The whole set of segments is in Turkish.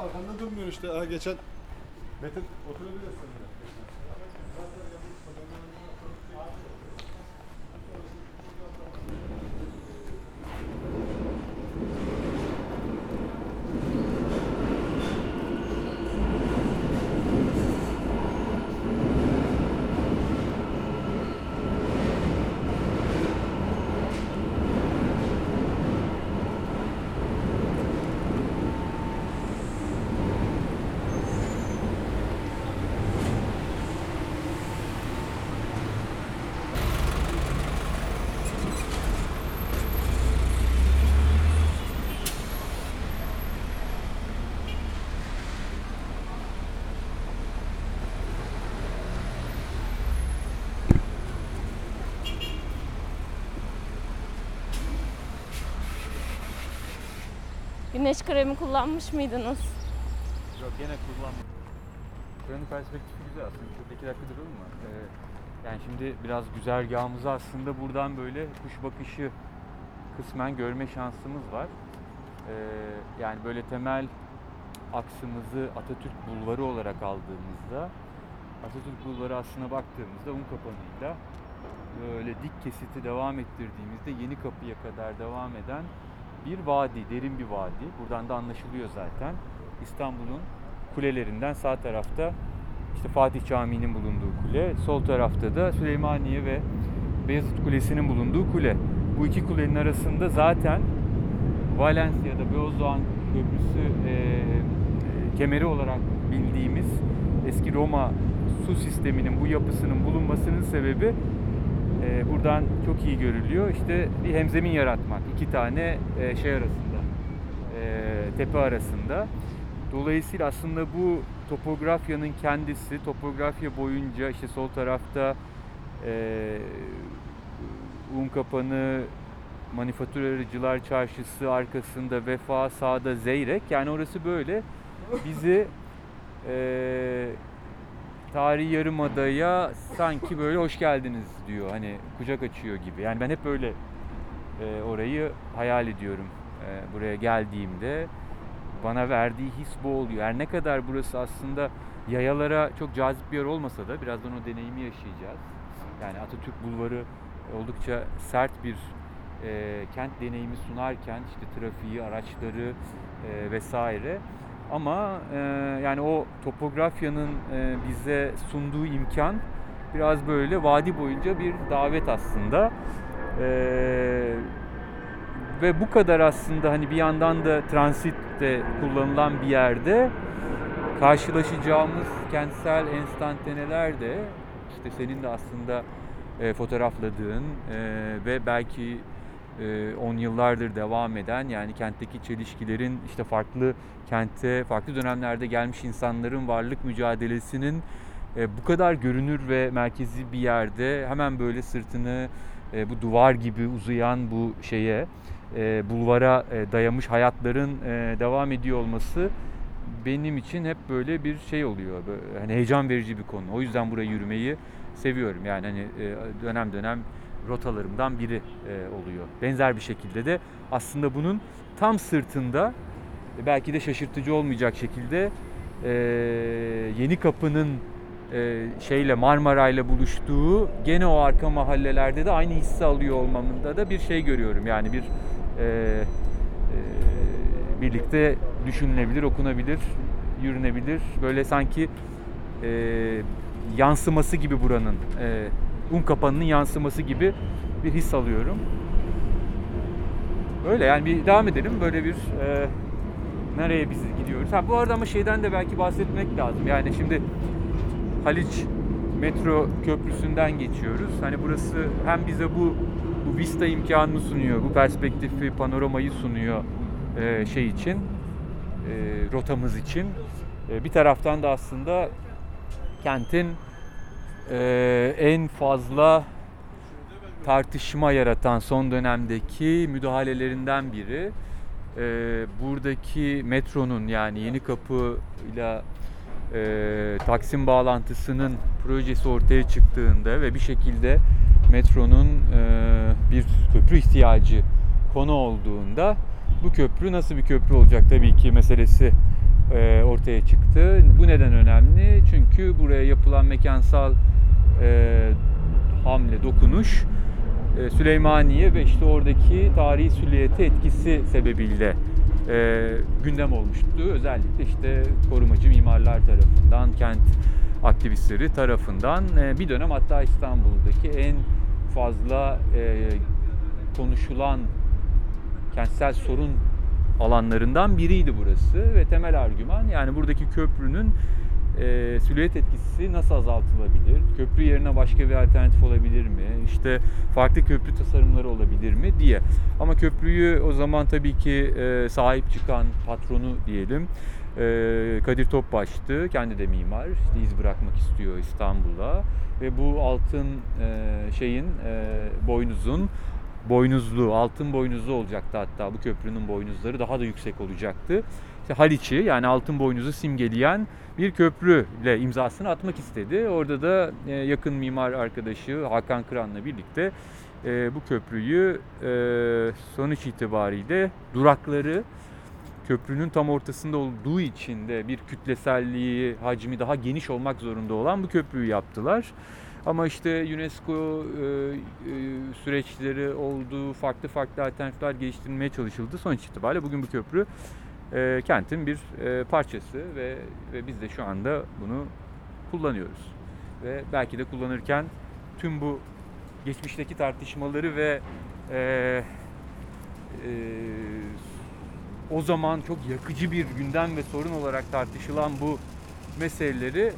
arkanda durmuyor işte. Ha, geçen Metin oturabilirsin. Güneş kremi kullanmış mıydınız? Yok gene kullanmadım. Buranın perspektifi güzel aslında. Şurada iki dakika duralım mı? Ee, yani şimdi biraz güzergahımızı aslında buradan böyle kuş bakışı kısmen görme şansımız var. Ee, yani böyle temel aksımızı Atatürk Bulvarı olarak aldığımızda Atatürk Bulvarı aslına baktığımızda un kapanıyla böyle dik kesiti devam ettirdiğimizde Yeni Kapı'ya kadar devam eden bir vadi, derin bir vadi. Buradan da anlaşılıyor zaten. İstanbul'un kulelerinden sağ tarafta işte Fatih Camii'nin bulunduğu kule, sol tarafta da Süleymaniye ve Beyazıt Kulesi'nin bulunduğu kule. Bu iki kulenin arasında zaten Valencia'da Beozdoğan Köprüsü e, e, kemeri olarak bildiğimiz eski Roma su sisteminin bu yapısının bulunmasının sebebi e, buradan çok iyi görülüyor. İşte bir hemzemin yaratmak iki tane e, şey arasında, e, tepe arasında. Dolayısıyla aslında bu topografyanın kendisi, topografya boyunca işte sol tarafta e, Unkapanı, Manifaturacılar Çarşısı arkasında Vefa, sağda Zeyrek. Yani orası böyle bizi e, tarihi yarımadaya sanki böyle hoş geldiniz diyor. Hani kucak açıyor gibi. Yani ben hep böyle e, orayı hayal ediyorum. E, buraya geldiğimde bana verdiği his bu oluyor. Her ne kadar burası aslında yayalara çok cazip bir yer olmasa da birazdan o deneyimi yaşayacağız. Yani Atatürk Bulvarı oldukça sert bir e, kent deneyimi sunarken işte trafiği, araçları e, vesaire ama e, yani o topografyanın e, bize sunduğu imkan biraz böyle vadi boyunca bir davet aslında. E, ve bu kadar aslında hani bir yandan da transitte kullanılan bir yerde karşılaşacağımız kentsel enstantaneler de işte senin de aslında e, fotoğrafladığın e, ve belki on yıllardır devam eden yani kentteki çelişkilerin işte farklı kente farklı dönemlerde gelmiş insanların varlık mücadelesinin e, bu kadar görünür ve merkezi bir yerde hemen böyle sırtını e, bu duvar gibi uzayan bu şeye e, bulvara e, dayamış hayatların e, devam ediyor olması benim için hep böyle bir şey oluyor. Hani heyecan verici bir konu. O yüzden buraya yürümeyi seviyorum. Yani hani e, dönem dönem rotalarımdan biri e, oluyor. Benzer bir şekilde de aslında bunun tam sırtında e, belki de şaşırtıcı olmayacak şekilde e, Yeni Kapı'nın şeyle Marmaray'la buluştuğu gene o arka mahallelerde de aynı hissi alıyor olmamında da bir şey görüyorum. Yani bir e, e, birlikte düşünülebilir, okunabilir, yürünebilir. Böyle sanki e, yansıması gibi buranın, e, un kapanının yansıması gibi bir his alıyorum. Öyle yani bir devam edelim. Böyle bir e, nereye biz gidiyoruz? Ha bu arada ama şeyden de belki bahsetmek lazım. Yani şimdi Haliç metro köprüsünden geçiyoruz. Hani burası hem bize bu bu vista imkanını sunuyor, bu perspektifi, panoramayı sunuyor e, şey için, e, rotamız için. E, bir taraftan da aslında kentin e, en fazla tartışma yaratan son dönemdeki müdahalelerinden biri. E, buradaki metronun yani Yeni Kapı ile e, Taksim bağlantısının projesi ortaya çıktığında ve bir şekilde metronun e, bir köprü ihtiyacı konu olduğunda bu köprü nasıl bir köprü olacak tabii ki meselesi e, ortaya çıktı. Bu neden önemli? Çünkü buraya yapılan mekansal e, hamle, dokunuş e, Süleymaniye ve işte oradaki tarihi süliyete etkisi sebebiyle gündem olmuştu. Özellikle işte korumacı mimarlar tarafından, kent aktivistleri tarafından bir dönem hatta İstanbul'daki en fazla konuşulan kentsel sorun alanlarından biriydi burası ve temel argüman yani buradaki köprünün e, silüet etkisi nasıl azaltılabilir? Köprü yerine başka bir alternatif olabilir mi? İşte farklı köprü tasarımları olabilir mi diye. Ama köprüyü o zaman tabii ki e, sahip çıkan patronu diyelim e, Kadir Topbaş'tı. Kendi de mimar. İşte iz bırakmak istiyor İstanbul'a ve bu altın e, şeyin e, boynuzun boynuzlu, altın boynuzlu olacaktı hatta bu köprünün boynuzları daha da yüksek olacaktı. İşte Haliç'i yani altın boynuzu simgeleyen bir köprüyle imzasını atmak istedi. Orada da e, yakın mimar arkadaşı Hakan Kıran'la birlikte e, bu köprüyü e, sonuç itibariyle durakları köprünün tam ortasında olduğu için de bir kütleselliği, hacmi daha geniş olmak zorunda olan bu köprüyü yaptılar. Ama işte UNESCO e, e, süreçleri oldu, farklı farklı alternatifler geliştirilmeye çalışıldı. Sonuç itibariyle bugün bu köprü e, kentin bir e, parçası ve, ve biz de şu anda bunu kullanıyoruz. Ve belki de kullanırken tüm bu geçmişteki tartışmaları ve e, e, o zaman çok yakıcı bir gündem ve sorun olarak tartışılan bu meseleleri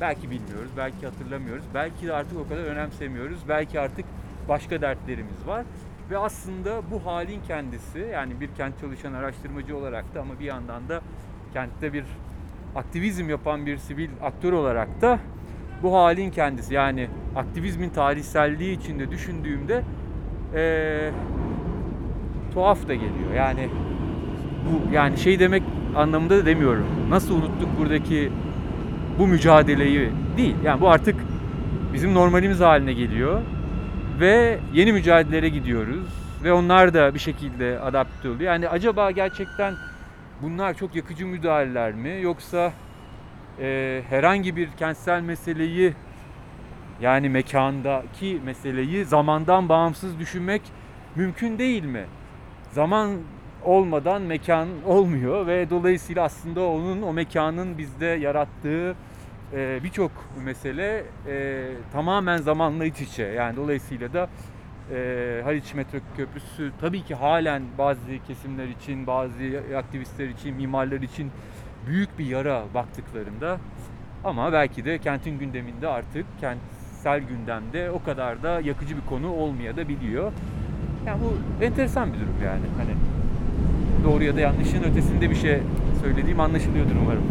belki bilmiyoruz, belki hatırlamıyoruz, belki de artık o kadar önemsemiyoruz, belki artık başka dertlerimiz var. Ve aslında bu halin kendisi yani bir kent çalışan araştırmacı olarak da ama bir yandan da kentte bir aktivizm yapan bir sivil aktör olarak da bu halin kendisi yani aktivizmin tarihselliği içinde düşündüğümde eee tuhaf da geliyor. Yani bu yani şey demek anlamında da demiyorum. Nasıl unuttuk buradaki bu mücadeleyi değil. Yani bu artık bizim normalimiz haline geliyor ve yeni mücadelelere gidiyoruz ve onlar da bir şekilde adapte oluyor. Yani acaba gerçekten bunlar çok yakıcı müdahaleler mi yoksa e, herhangi bir kentsel meseleyi yani mekandaki meseleyi zamandan bağımsız düşünmek mümkün değil mi? Zaman olmadan mekan olmuyor ve dolayısıyla aslında onun o mekanın bizde yarattığı e, birçok mesele e, tamamen zamanla iç içe. Yani dolayısıyla da e, Haliç Metro Köprüsü tabii ki halen bazı kesimler için, bazı aktivistler için, mimarlar için büyük bir yara baktıklarında ama belki de kentin gündeminde artık kentsel gündemde o kadar da yakıcı bir konu olmaya da biliyor. Yani bu enteresan bir durum yani. Hani doğru ya da yanlışın ötesinde bir şey söylediğim anlaşılıyordur umarım.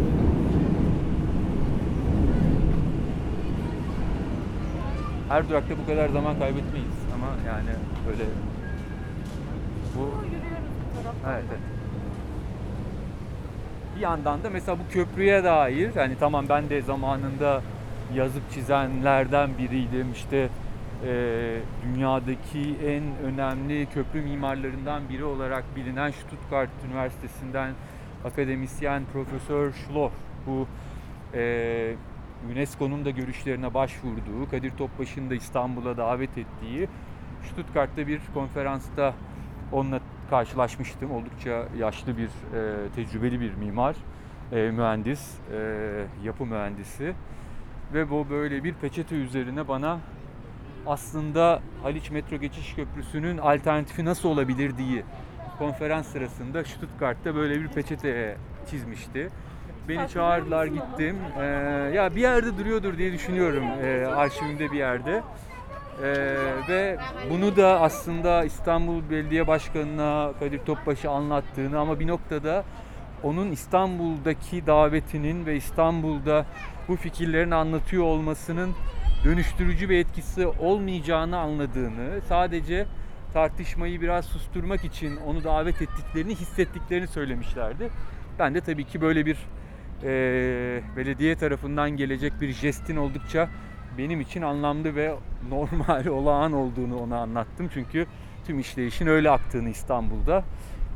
Her durakta bu kadar zaman kaybetmeyiz ama yani öyle bu evet, evet. Bir yandan da mesela bu köprüye dair hani tamam ben de zamanında yazıp çizenlerden biriydim işte e, dünyadaki en önemli köprü mimarlarından biri olarak bilinen Stuttgart Üniversitesi'nden akademisyen Profesör Schloss bu e, UNESCO'nun da görüşlerine başvurduğu, Kadir Topbaş'ın da İstanbul'a davet ettiği Stuttgart'ta bir konferansta onunla karşılaşmıştım. Oldukça yaşlı bir, e, tecrübeli bir mimar, e, mühendis, e, yapı mühendisi. Ve bu böyle bir peçete üzerine bana aslında Haliç Metro Geçiş Köprüsü'nün alternatifi nasıl olabilir diye konferans sırasında Stuttgart'ta böyle bir peçete çizmişti. Beni çağırdılar gittim. Ee, ya bir yerde duruyordur diye düşünüyorum ee, arşivimde bir yerde. Ee, ve bunu da aslında İstanbul Belediye Başkanı'na Kadir Topbaş'a anlattığını ama bir noktada onun İstanbul'daki davetinin ve İstanbul'da bu fikirlerini anlatıyor olmasının dönüştürücü bir etkisi olmayacağını anladığını, sadece tartışmayı biraz susturmak için onu davet ettiklerini hissettiklerini söylemişlerdi. Ben de tabii ki böyle bir eee, belediye tarafından gelecek bir jestin oldukça benim için anlamlı ve normal, olağan olduğunu ona anlattım. Çünkü tüm işleyişin öyle aktığını İstanbul'da.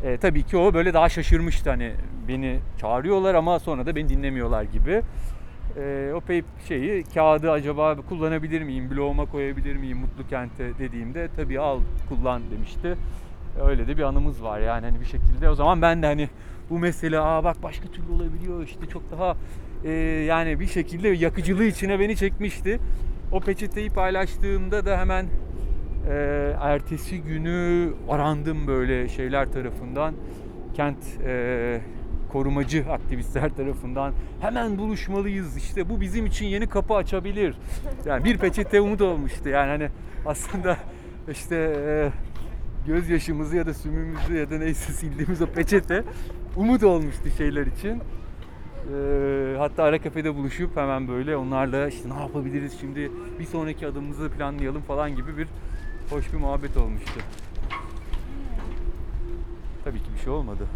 E, tabii ki o böyle daha şaşırmıştı hani beni çağırıyorlar ama sonra da beni dinlemiyorlar gibi. E, o pay şeyi kağıdı acaba kullanabilir miyim, bloguma koyabilir miyim Mutlu Kent'e dediğimde tabii al kullan demişti. Öyle de bir anımız var yani hani bir şekilde o zaman ben de hani bu mesele aa bak başka türlü olabiliyor işte çok daha e, yani bir şekilde yakıcılığı içine beni çekmişti. O peçeteyi paylaştığımda da hemen e, ertesi günü arandım böyle şeyler tarafından kent e, korumacı aktivistler tarafından hemen buluşmalıyız işte bu bizim için yeni kapı açabilir. Yani bir peçete umut olmuştu yani hani aslında işte e, gözyaşımızı ya da sümümüzü ya da neyse sildiğimiz o peçete umut olmuştu şeyler için. Ee, hatta ara kafede buluşup hemen böyle onlarla işte ne yapabiliriz şimdi bir sonraki adımımızı planlayalım falan gibi bir hoş bir muhabbet olmuştu. Tabii ki bir şey olmadı.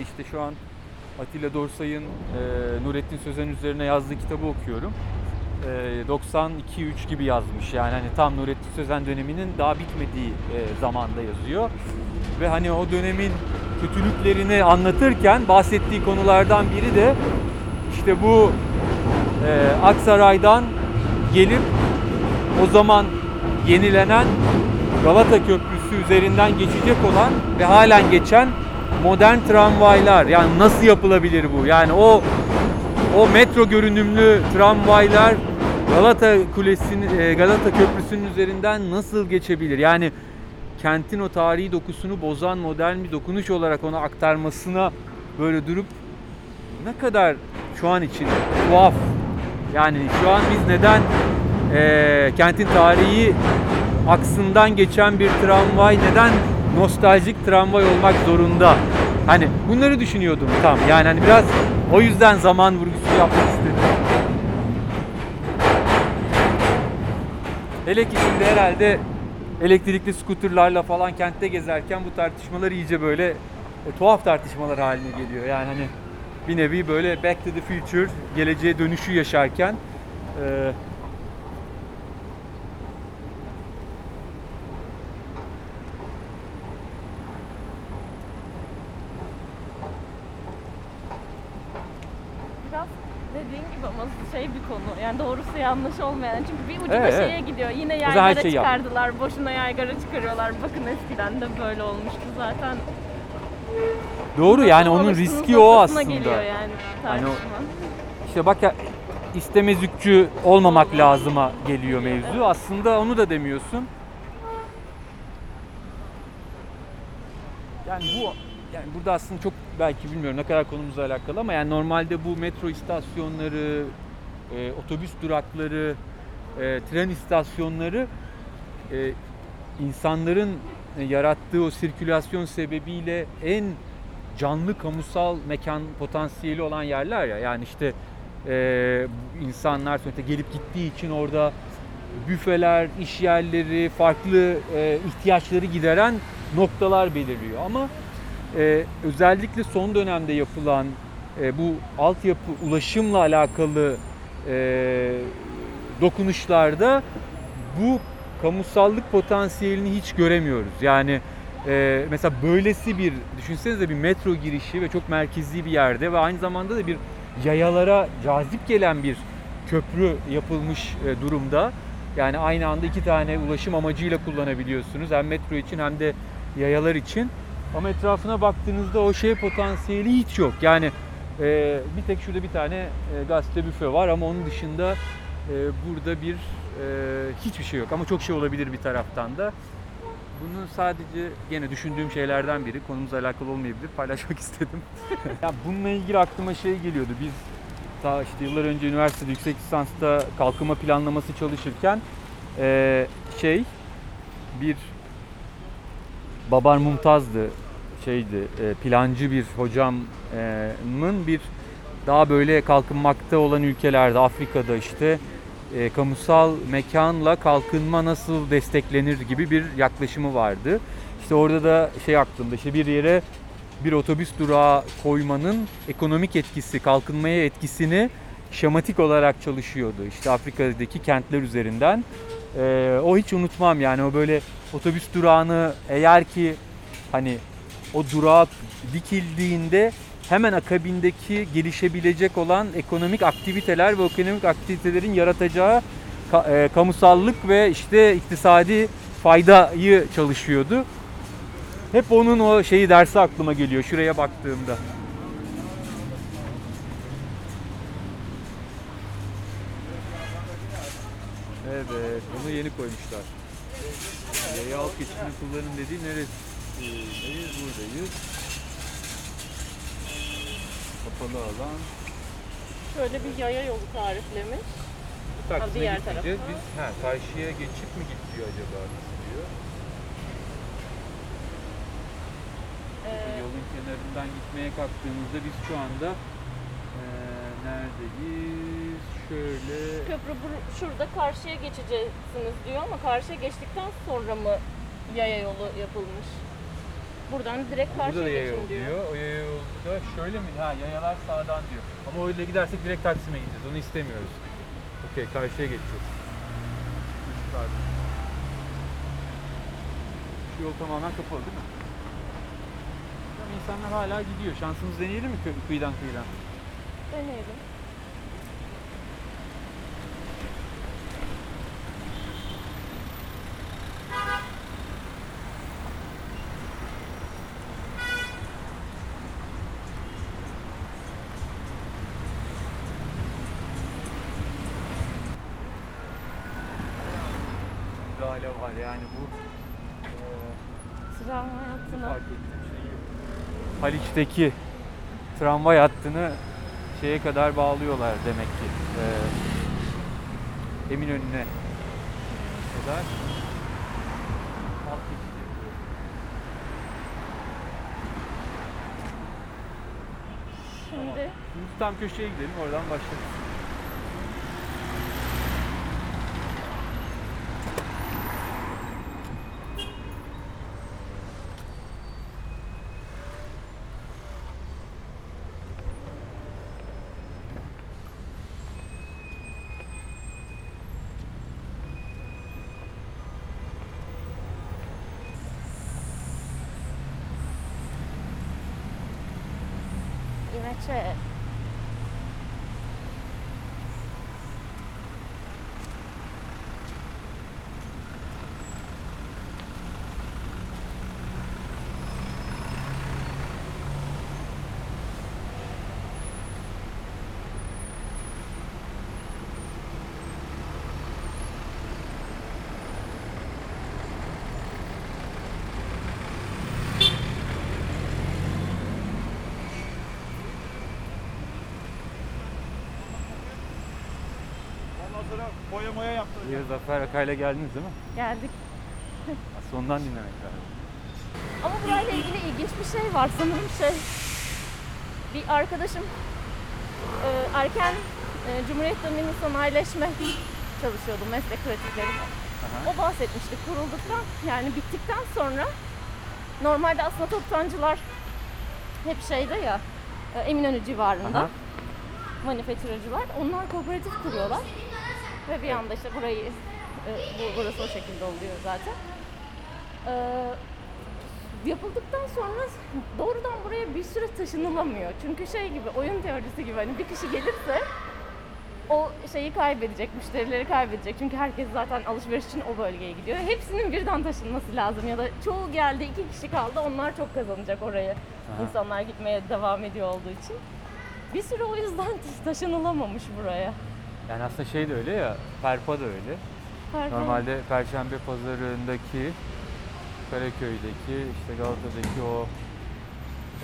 İşte şu an Atilla Dorsay'ın e, Nurettin Sözen üzerine yazdığı kitabı okuyorum. E, 92-3 gibi yazmış yani hani tam Nurettin Sözen döneminin daha bitmediği e, zamanda yazıyor. Ve hani o dönemin kötülüklerini anlatırken bahsettiği konulardan biri de işte bu e, Aksaray'dan gelip o zaman yenilenen Galata Köprüsü üzerinden geçecek olan ve halen geçen modern tramvaylar. Yani nasıl yapılabilir bu? Yani o o metro görünümlü tramvaylar Galata Kulesi'nin e, Galata Köprüsü'nün üzerinden nasıl geçebilir? Yani kentin o tarihi dokusunu bozan modern bir dokunuş olarak ona aktarmasına böyle durup ne kadar şu an için tuhaf. Yani şu an biz neden eee, kentin tarihi aksından geçen bir tramvay neden nostaljik tramvay olmak zorunda? Hani bunları düşünüyordum tam. Yani hani biraz o yüzden zaman vurgusu yapmak istedim. Hele ki şimdi herhalde elektrikli skuterlarla falan kentte gezerken bu tartışmalar iyice böyle e, tuhaf tartışmalar haline geliyor. Yani hani bir nevi böyle Back to the Future, geleceğe dönüşü yaşarken e, Biraz dediğin gibi ama şey bir konu. Yani doğrusu yanlış olmayan. Çünkü bir ucu Evet, da şeye evet. gidiyor. Yine zaman her yaygara şeyi yap. çıkardılar. Boşuna yaygara çıkarıyorlar. Bakın eskiden de böyle olmuştu zaten. doğru yani onun riski o noktasına aslında. yani Hani o- tartışma. İşte bak ya istemezükçü olmamak lazıma geliyor mevzu. Aslında onu da demiyorsun. Yani bu yani burada aslında çok belki bilmiyorum ne kadar konumuzla alakalı ama yani normalde bu metro istasyonları, e, otobüs durakları, e, tren istasyonları e, insanların e, yarattığı o sirkülasyon sebebiyle en canlı kamusal mekan potansiyeli olan yerler ya. Yani işte e, insanlar sonuçta gelip gittiği için orada büfeler, iş yerleri, farklı e, ihtiyaçları gideren noktalar belirliyor. Ama e, özellikle son dönemde yapılan e, bu altyapı ulaşımla alakalı e, dokunuşlarda bu kamusallık potansiyelini hiç göremiyoruz. Yani e, mesela böylesi bir düşünsenize bir metro girişi ve çok merkezi bir yerde ve aynı zamanda da bir yayalara cazip gelen bir köprü yapılmış e, durumda Yani aynı anda iki tane ulaşım amacıyla kullanabiliyorsunuz. Hem metro için hem de yayalar için. Ama etrafına baktığınızda o şey potansiyeli hiç yok. Yani e, bir tek şurada bir tane e, gazete büfe var ama onun dışında e, burada bir e, hiçbir şey yok. Ama çok şey olabilir bir taraftan da. Bunu sadece gene düşündüğüm şeylerden biri. Konumuzla alakalı olmayabilir. Paylaşmak istedim. ya bununla ilgili aklıma şey geliyordu. Biz ta işte yıllar önce üniversitede yüksek lisansta kalkınma planlaması çalışırken eee, şey bir Babar Mumtaz'dı şeydi e, plancı bir hocamın bir daha böyle kalkınmakta olan ülkelerde Afrika'da işte e, kamusal mekanla kalkınma nasıl desteklenir gibi bir yaklaşımı vardı. İşte orada da şey aklımda işte bir yere bir otobüs durağı koymanın ekonomik etkisi, kalkınmaya etkisini şematik olarak çalışıyordu. İşte Afrika'daki kentler üzerinden. Ee, o hiç unutmam yani o böyle otobüs durağını eğer ki hani o durak dikildiğinde hemen akabindeki gelişebilecek olan ekonomik aktiviteler ve ekonomik aktivitelerin yaratacağı e, kamusallık ve işte iktisadi faydayı çalışıyordu. Hep onun o şeyi dersi aklıma geliyor şuraya baktığımda. Evet, bunu yeni koymuşlar. Yaya halk geçişini kullanın dediği neresi? Neredeyiz? Buradayız. Kapalı alan. Şöyle bir yaya yolu tariflemiş. Bu Taksim'e diğer gitmeyeceğiz. tarafa. Biz ha, karşıya geçip mi git diyor acaba? Nasıl diyor? Ee, Yolun kenarından gitmeye kalktığımızda biz şu anda eee neredeyiz? Şöyle köprü bur- şurada karşıya geçeceksiniz diyor ama karşıya geçtikten sonra mı yaya yolu yapılmış? Buradan direkt Burada da karşıya yaya geçin yolu diyor. diyor. O yaya yolu da şöyle mi? Ha yayalar sağdan diyor. Ama öyle gidersek direkt Taksim'e gideceğiz. Onu istemiyoruz. Okey karşıya geçeceğiz. Şu yol tamamen kapalı değil mi? Ama insanlar hala gidiyor. Şansımız deneyelim mi kı- kıyıdan kıyıdan? Deneyelim. Müdahale var yani bu eee, Tramvay yok. Haliç'teki tramvay hattını şeye kadar bağlıyorlar demek ki. Ee, Eminönü'ne kadar. Alt. Şimdi Şimdi tam köşeye gidelim oradan başlarız. İmeçe. Ondan sonra boya moya yaptıracağız. Bir Zafer Akay'la geldiniz değil mi? Geldik. Sondan dinlemek lazım. Ama burayla ilgili ilginç bir şey var sanırım şey. Bir arkadaşım e, erken e, Cumhuriyet dönemi sanayileşme çalışıyordu meslek pratikleri. O bahsetmişti kurulduktan yani bittikten sonra normalde aslında toptancılar hep şeyde ya e, Eminönü civarında Aha. onlar kooperatif kuruyorlar ve bir anda işte burayı e, bu, burası o şekilde oluyor zaten. E, yapıldıktan sonra doğrudan buraya bir süre taşınılamıyor. Çünkü şey gibi oyun teorisi gibi hani bir kişi gelirse o şeyi kaybedecek, müşterileri kaybedecek. Çünkü herkes zaten alışveriş için o bölgeye gidiyor. Hepsinin birden taşınması lazım ya da çoğu geldi, iki kişi kaldı. Onlar çok kazanacak oraya. Aha. İnsanlar gitmeye devam ediyor olduğu için. Bir süre o yüzden taşınılamamış buraya. Yani aslında şey de öyle ya, Perpa da öyle. Pardon. Normalde Perşembe pazarındaki Karaköy'deki işte Galata'daki o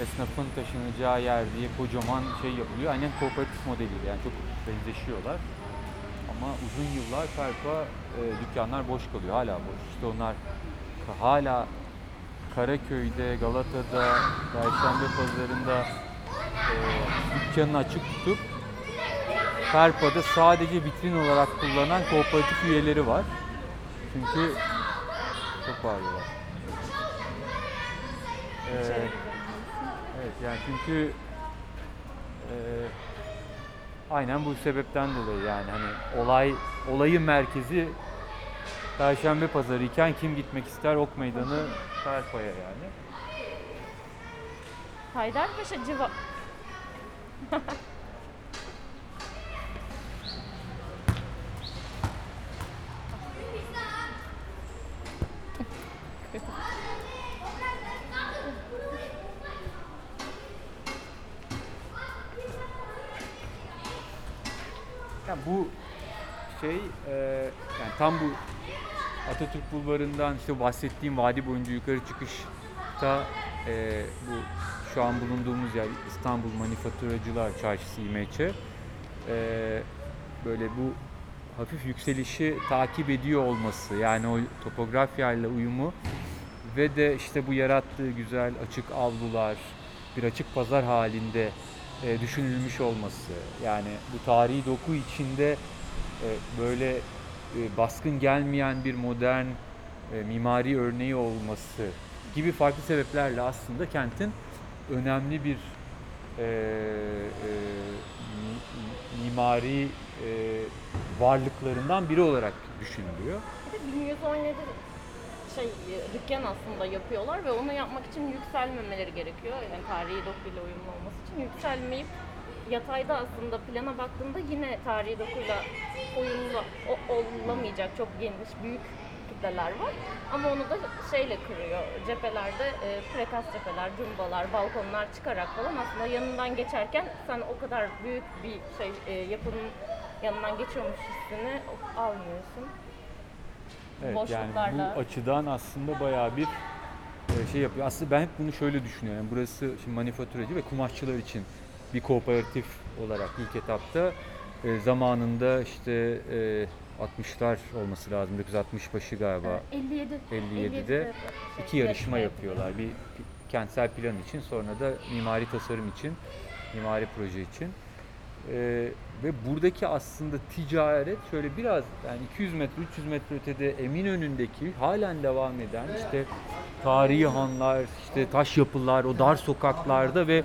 esnafın taşınacağı yer diye kocaman şey yapılıyor. Aynen kooperatif modeliyle yani çok benzeşiyorlar. Ama uzun yıllar Perpa e, dükkanlar boş kalıyor. Hala boş. İşte onlar hala Karaköy'de, Galata'da, Perşembe pazarında e, dükkanını açık tutup Perpa'da sadece vitrin olarak kullanan kooperatif üyeleri var. Çünkü çok bağırıyorlar. Ee, İçeri evet yani çünkü e, aynen bu sebepten dolayı yani hani olay olayın merkezi Perşembe pazarı iken kim gitmek ister Ok Meydanı Perpa'ya yani. Haydarpaşa civa... bu şey e, yani tam bu Atatürk Bulvarı'ndan işte bahsettiğim vadi boyunca yukarı çıkışta e, bu şu an bulunduğumuz yer İstanbul Manifaturacılar Çarşısı İMÇ. E, böyle bu hafif yükselişi takip ediyor olması yani o topografyayla uyumu ve de işte bu yarattığı güzel açık avlular, bir açık pazar halinde e, düşünülmüş olması. Yani bu tarihi doku içinde e, böyle e, baskın gelmeyen bir modern e, mimari örneği olması gibi farklı sebeplerle aslında kentin önemli bir e, e, mi- mi- mimari e, varlıklarından biri olarak düşünülüyor. Bir de 1117 şey e, dükkan aslında yapıyorlar ve onu yapmak için yükselmemeleri gerekiyor. Yani tarihi dokuyla uyumlu olması için yükselmeyip yatayda aslında plana baktığında yine tarihi dokuyla uyumlu o- olamayacak çok geniş büyük kitleler var. Ama onu da şeyle kırıyor. Cephelerde e, prekaz cepheler, cumbalar, balkonlar çıkarak falan aslında yanından geçerken sen o kadar büyük bir şey e, yapının yanından geçiyormuş hissini almıyorsun. Evet, boşluklarla. Yani bu açıdan aslında bayağı bir e, şey yapıyor. Aslında ben hep bunu şöyle düşünüyorum. Yani burası şimdi manifaturacı ve kumaşçılar için bir kooperatif olarak ilk etapta e, zamanında işte e, 60'lar olması lazım. 1960 başı galiba. 57. 57'de şey, iki yarışma yapıyorlar. Bir kentsel plan için sonra da mimari tasarım için, mimari proje için. Ee, ve buradaki aslında ticaret şöyle biraz yani 200 metre 300 metre ötede Eminönü'ndeki halen devam eden işte tarihi hanlar, işte taş yapılar, o dar sokaklarda ve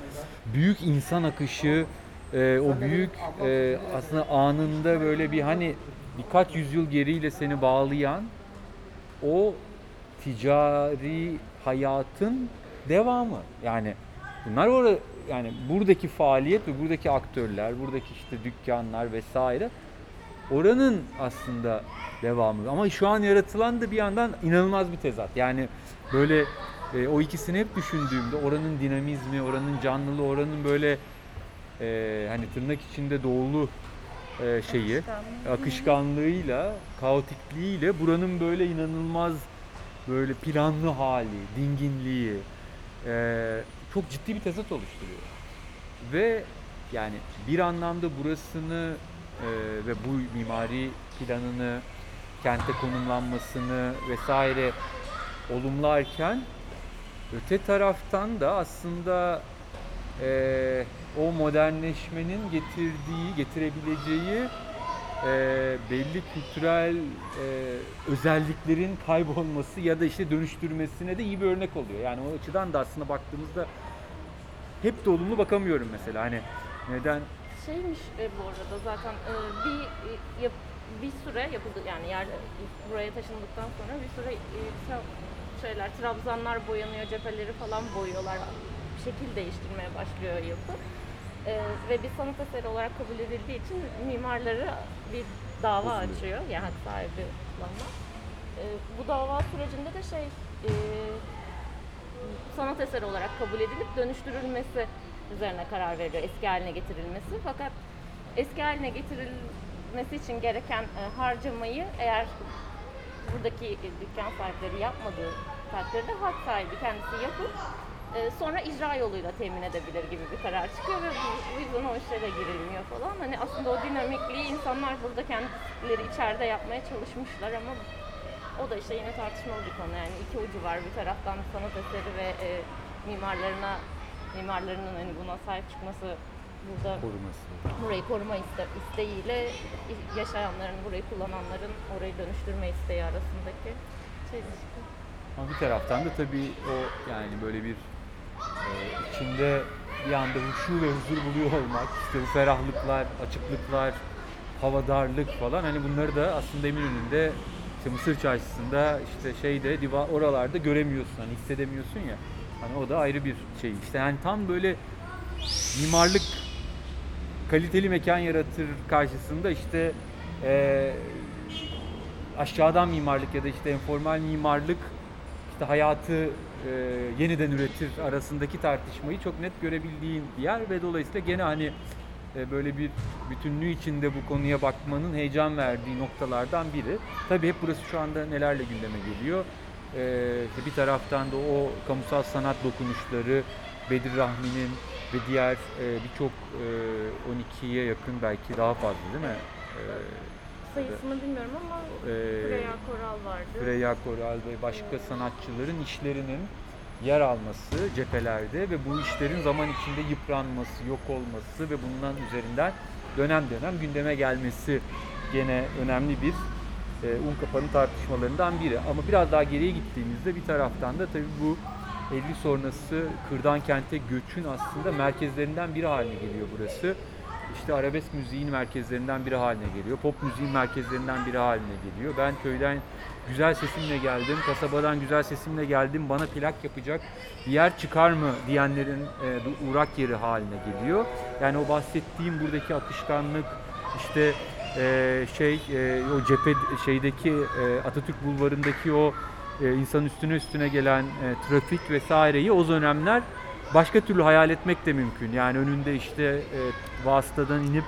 büyük insan akışı, e, o büyük e, aslında anında böyle bir hani birkaç yüzyıl geriyle seni bağlayan o ticari hayatın devamı. Yani bunlar orada yani buradaki faaliyet ve buradaki aktörler, buradaki işte dükkanlar vesaire oranın aslında devamı. Ama şu an yaratılan da bir yandan inanılmaz bir tezat. Yani böyle e, o ikisini hep düşündüğümde oranın dinamizmi, oranın canlılığı, oranın böyle e, hani tırnak içinde doğulu e, şeyi, akışkanlığıyla, kaotikliğiyle buranın böyle inanılmaz böyle planlı hali, dinginliği e, çok ciddi bir tezat oluşturuyor. Ve yani bir anlamda burasını e, ve bu mimari planını, kente konumlanmasını vesaire olumlarken öte taraftan da aslında e, o modernleşmenin getirdiği, getirebileceği e, belli kültürel e, özelliklerin kaybolması ya da işte dönüştürmesine de iyi bir örnek oluyor. Yani o açıdan da aslında baktığımızda hep de olumlu bakamıyorum mesela. Hani neden Şeymiş e, bu arada zaten e, bir e, yap, bir süre yapıldı yani yer buraya taşındıktan sonra bir süre e, şeyler trabzanlar boyanıyor cepheleri falan boyuyorlar şekil değiştirmeye başlıyor yapı. Ee, ve bir sanat eseri olarak kabul edildiği için mimarları bir dava açıyor. Yani hak sahibi olanlar. Ee, bu dava sürecinde de şey e, sanat eseri olarak kabul edilip dönüştürülmesi üzerine karar veriliyor. Eski haline getirilmesi. Fakat eski haline getirilmesi için gereken e, harcamayı eğer buradaki e, dükkan sahipleri yapmadığı takdirde hak sahibi kendisi yapıp e, sonra icra yoluyla temin edebilir gibi bir karar çıkıyor ve bu, bu yüzden o işlere girilmiyor falan. Hani aslında o dinamikliği insanlar burada kendileri içeride yapmaya çalışmışlar ama o da işte yine tartışmalı bir konu yani iki ucu var bir taraftan sanat eseri ve e, mimarlarına mimarlarının hani buna sahip çıkması burada Koruması. burayı koruma iste, isteğiyle yaşayanların, burayı kullananların orayı dönüştürme isteği arasındaki çelişki. Ama bir taraftan da tabii o yani böyle bir e, içinde bir anda huşu ve huzur buluyor olmak, işte bu ferahlıklar, açıklıklar, havadarlık falan hani bunları da aslında Eminönü'nde işte Mısır Çarşısı'nda işte şeyde diva oralarda göremiyorsun hani hissedemiyorsun ya. Hani o da ayrı bir şey. İşte yani tam böyle mimarlık kaliteli mekan yaratır karşısında işte eee, aşağıdan mimarlık ya da işte informal mimarlık işte hayatı eee, yeniden üretir arasındaki tartışmayı çok net görebildiğin bir yer ve dolayısıyla gene hani e, böyle bir bütünlüğü içinde bu konuya bakmanın heyecan verdiği noktalardan biri. Tabii hep burası şu anda nelerle gündeme geliyor. İşte bir taraftan da o kamusal sanat dokunuşları, Bedir Rahmi'nin ve diğer e, birçok e, 12'ye yakın belki daha fazla değil mi? Sayısını bilmiyorum ama e, Freya Koral vardı. Freya Koral ve başka sanatçıların işlerinin yer alması cephelerde ve bu işlerin zaman içinde yıpranması, yok olması ve bundan üzerinden dönem dönem gündeme gelmesi gene önemli bir e, un kapanı tartışmalarından biri. Ama biraz daha geriye gittiğimizde bir taraftan da tabii bu 50 sonrası kırdan kente göçün aslında merkezlerinden biri haline geliyor burası. İşte arabesk müziğin merkezlerinden biri haline geliyor. Pop müziğin merkezlerinden biri haline geliyor. Ben köyden güzel sesimle geldim, kasabadan güzel sesimle geldim, bana plak yapacak yer çıkar mı diyenlerin e, bir uğrak yeri haline geliyor. Yani o bahsettiğim buradaki akışkanlık, işte e, şey e, o cephe şeydeki e, Atatürk Bulvarı'ndaki o e, insanın üstüne üstüne gelen e, trafik vesaireyi o dönemler başka türlü hayal etmek de mümkün. Yani önünde işte e, vasıtadan inip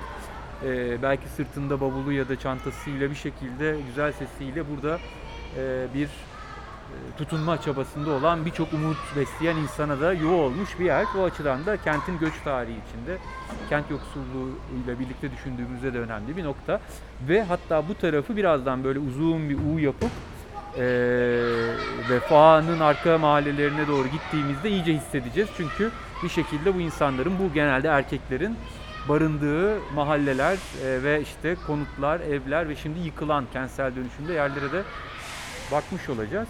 e, belki sırtında bavulu ya da çantasıyla bir şekilde güzel sesiyle burada e, bir e, tutunma çabasında olan birçok umut besleyen insana da yuva olmuş bir yer. Bu açıdan da kentin göç tarihi içinde kent yoksulluğuyla birlikte düşündüğümüzde de önemli bir nokta. Ve hatta bu tarafı birazdan böyle uzun bir U yapıp e, vefanın arka mahallelerine doğru gittiğimizde iyice hissedeceğiz. Çünkü bir şekilde bu insanların, bu genelde erkeklerin barındığı mahalleler e, ve işte konutlar, evler ve şimdi yıkılan kentsel dönüşümde yerlere de bakmış olacağız.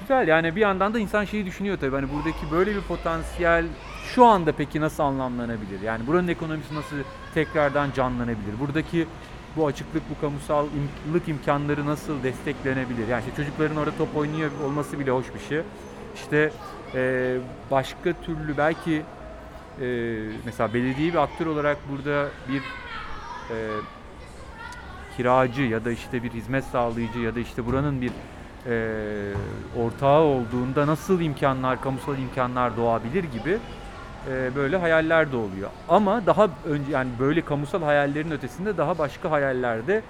Güzel yani bir yandan da insan şeyi düşünüyor tabii hani buradaki böyle bir potansiyel şu anda peki nasıl anlamlanabilir? Yani buranın ekonomisi nasıl tekrardan canlanabilir? Buradaki bu açıklık, bu kamusallık imkanları nasıl desteklenebilir? Yani işte çocukların orada top oynuyor olması bile hoş bir şey. İşte e, başka türlü belki e, mesela belediye bir aktör olarak burada bir e, kiracı ya da işte bir hizmet sağlayıcı ya da işte buranın bir e, ortağı olduğunda nasıl imkanlar, kamusal imkanlar doğabilir gibi e, böyle hayaller de oluyor. Ama daha önce yani böyle kamusal hayallerin ötesinde daha başka hayallerde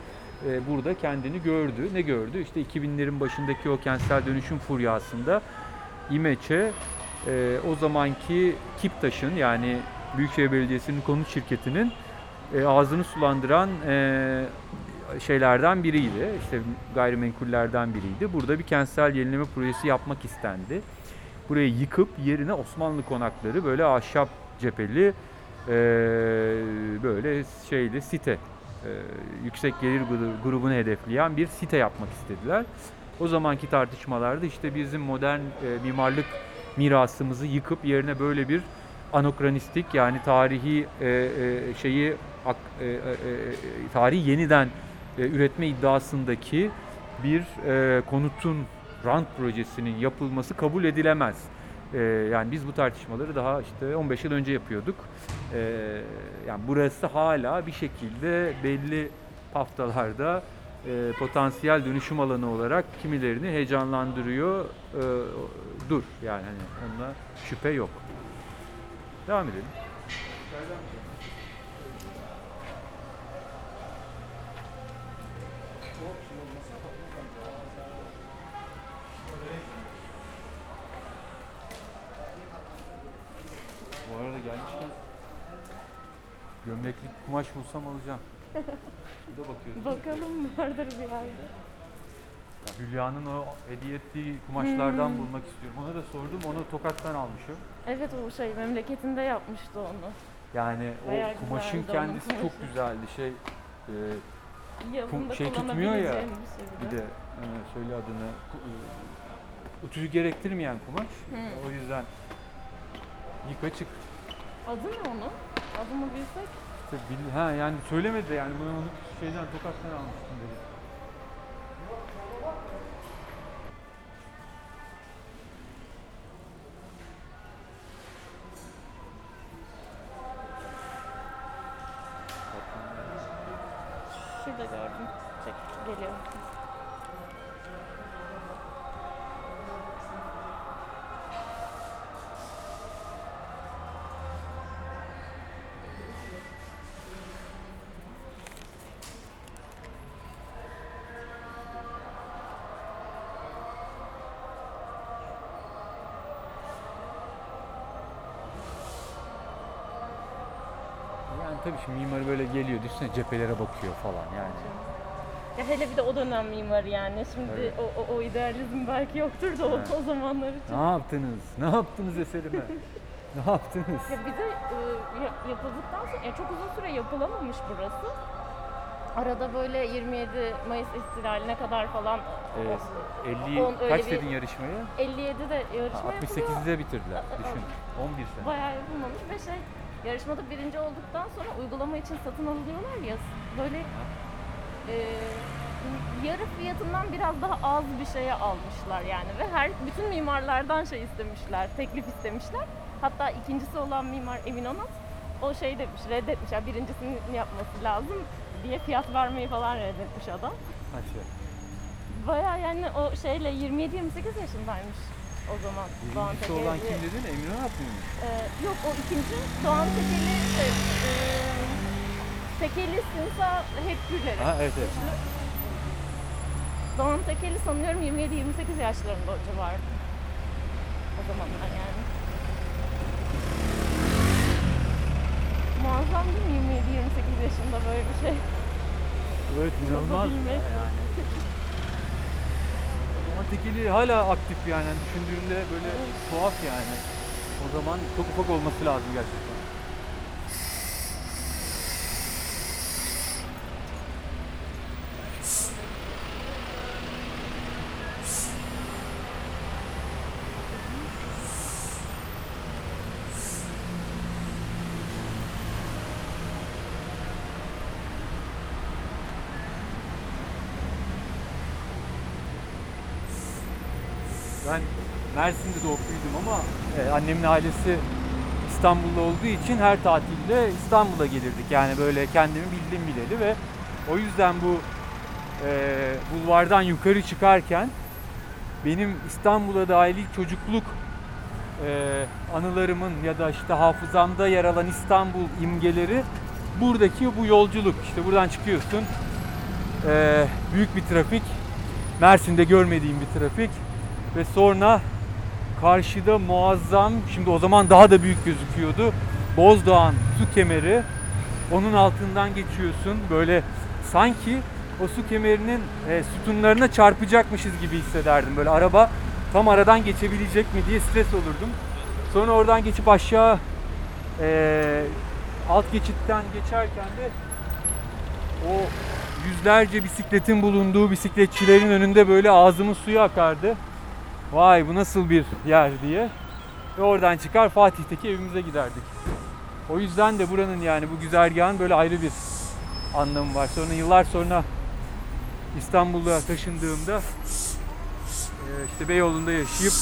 e, burada kendini gördü. Ne gördü? İşte 2000'lerin başındaki o kentsel dönüşüm furyasında İmeç'e e, o zamanki Kiptaş'ın yani Büyükşehir Belediyesi'nin konut şirketinin e, ağzını sulandıran şeylerden biriydi. İşte gayrimenkullerden biriydi. Burada bir kentsel yenileme projesi yapmak istendi. Burayı yıkıp yerine Osmanlı konakları böyle ahşap cepheli e, böyle şeyli site e, yüksek gelir gru- grubunu hedefleyen bir site yapmak istediler. O zamanki tartışmalarda işte bizim modern e, mimarlık mirasımızı yıkıp yerine böyle bir anokronistik yani tarihi e, e, şeyi ak- e, e, tarihi yeniden e, üretme iddiasındaki bir e, konutun rant projesinin yapılması kabul edilemez. Ee, yani biz bu tartışmaları daha işte 15 yıl önce yapıyorduk. Ee, yani burası hala bir şekilde belli haftalarda e, potansiyel dönüşüm alanı olarak kimilerini heyecanlandırıyor. Ee, dur yani hani onunla şüphe yok. Devam edelim. Bu arada gelmişken gömleklik kumaş bulsam alacağım. Bir de bakıyorsun. Bakalım vardır bir yerde. Hülya'nın o hediye ettiği kumaşlardan bulmak istiyorum. Ona da sordum. Onu Tokat'tan almışım. Evet o şey memleketinde yapmıştı onu. Yani Bayağı o kumaşın güzeldi onun kendisi çok kumaşı. güzeldi. Şey e, Yazında şey tutmuyor ya, kullanabileceğim bir şey bir de e, söyle adını ku- e, ütüyü gerektirmeyen kumaş. Hı. O yüzden yıka çık. Adı ne onun? Adını bilsek. İşte bil- ha yani söylemedi yani bunu onu şeyden Tokat'tan almıştım dedi. Tabii şimdi mimar böyle geliyor düşünsene cephelere bakıyor falan yani. Ya hele bir de o dönem mimarı yani. Şimdi Evet. o, o, o idealizm belki yoktur da o, Evet. o zamanlar için. Ne yaptınız? Ne yaptınız eserime? ne yaptınız? Ya bir de e, ya- yapıldıktan sonra ya çok uzun süre yapılamamış burası. Arada böyle 27 Mayıs ihtilaline kadar falan Ee, 50 On- öyle kaç bir- dedin yarışmayı? 57'de yarışma Ha, yapılıyor. 68'de bitirdiler. Düşün. 11 sene. Bayağı yapılmamış ve şey yarışmada birinci olduktan sonra uygulama için satın alıyorlar ya böyle e, yarı fiyatından biraz daha az bir şeye almışlar yani ve her bütün mimarlardan şey istemişler, teklif istemişler. Hatta ikincisi olan mimar Emin Onat o şey demiş, reddetmiş. Yani birincisini yapması lazım diye fiyat vermeyi falan reddetmiş adam. Bayağı yani o şeyle 27-28 yaşındaymış o zaman. Doğan Birincisi Tekeli olan kim dedin? Emin Onat mıymış? Ee, yok o ikinci Doğan Tekeli şey, e, Tekeli Sinsa hep Gülleri. Ha evet evet. Doğan Tekeli sanıyorum 27-28 yaşlarında o civarda. O zamanlar yani. Muazzam değil mi 27-28 yaşında böyle bir şey? Evet inanılmaz. Yapabilmek. Ama tekeli hala aktif yani. yani düşündüğünde böyle tuhaf yani. O zaman çok ufak olması lazım gerçekten. Ben Mersin'de doğup büyüdüm ama e, annemin ailesi İstanbul'da olduğu için her tatilde İstanbul'a gelirdik. Yani böyle kendimi bildim bileli ve o yüzden bu e, bulvardan yukarı çıkarken benim İstanbul'a dair ilk çocukluk e, anılarımın ya da işte hafızamda yer alan İstanbul imgeleri buradaki bu yolculuk. İşte buradan çıkıyorsun. E, büyük bir trafik. Mersin'de görmediğim bir trafik ve sonra karşıda muazzam şimdi o zaman daha da büyük gözüküyordu. Bozdağ'ın su kemeri. Onun altından geçiyorsun. Böyle sanki o su kemerinin e, sütunlarına çarpacakmışız gibi hissederdim. Böyle araba tam aradan geçebilecek mi diye stres olurdum. Sonra oradan geçip aşağı e, alt geçitten geçerken de o yüzlerce bisikletin bulunduğu bisikletçilerin önünde böyle ağzımın suyu akardı. Vay bu nasıl bir yer diye. Ve oradan çıkar Fatih'teki evimize giderdik. O yüzden de buranın yani bu güzergahın böyle ayrı bir anlamı var. Sonra yıllar sonra İstanbul'a taşındığımda e, işte Beyoğlu'nda yaşayıp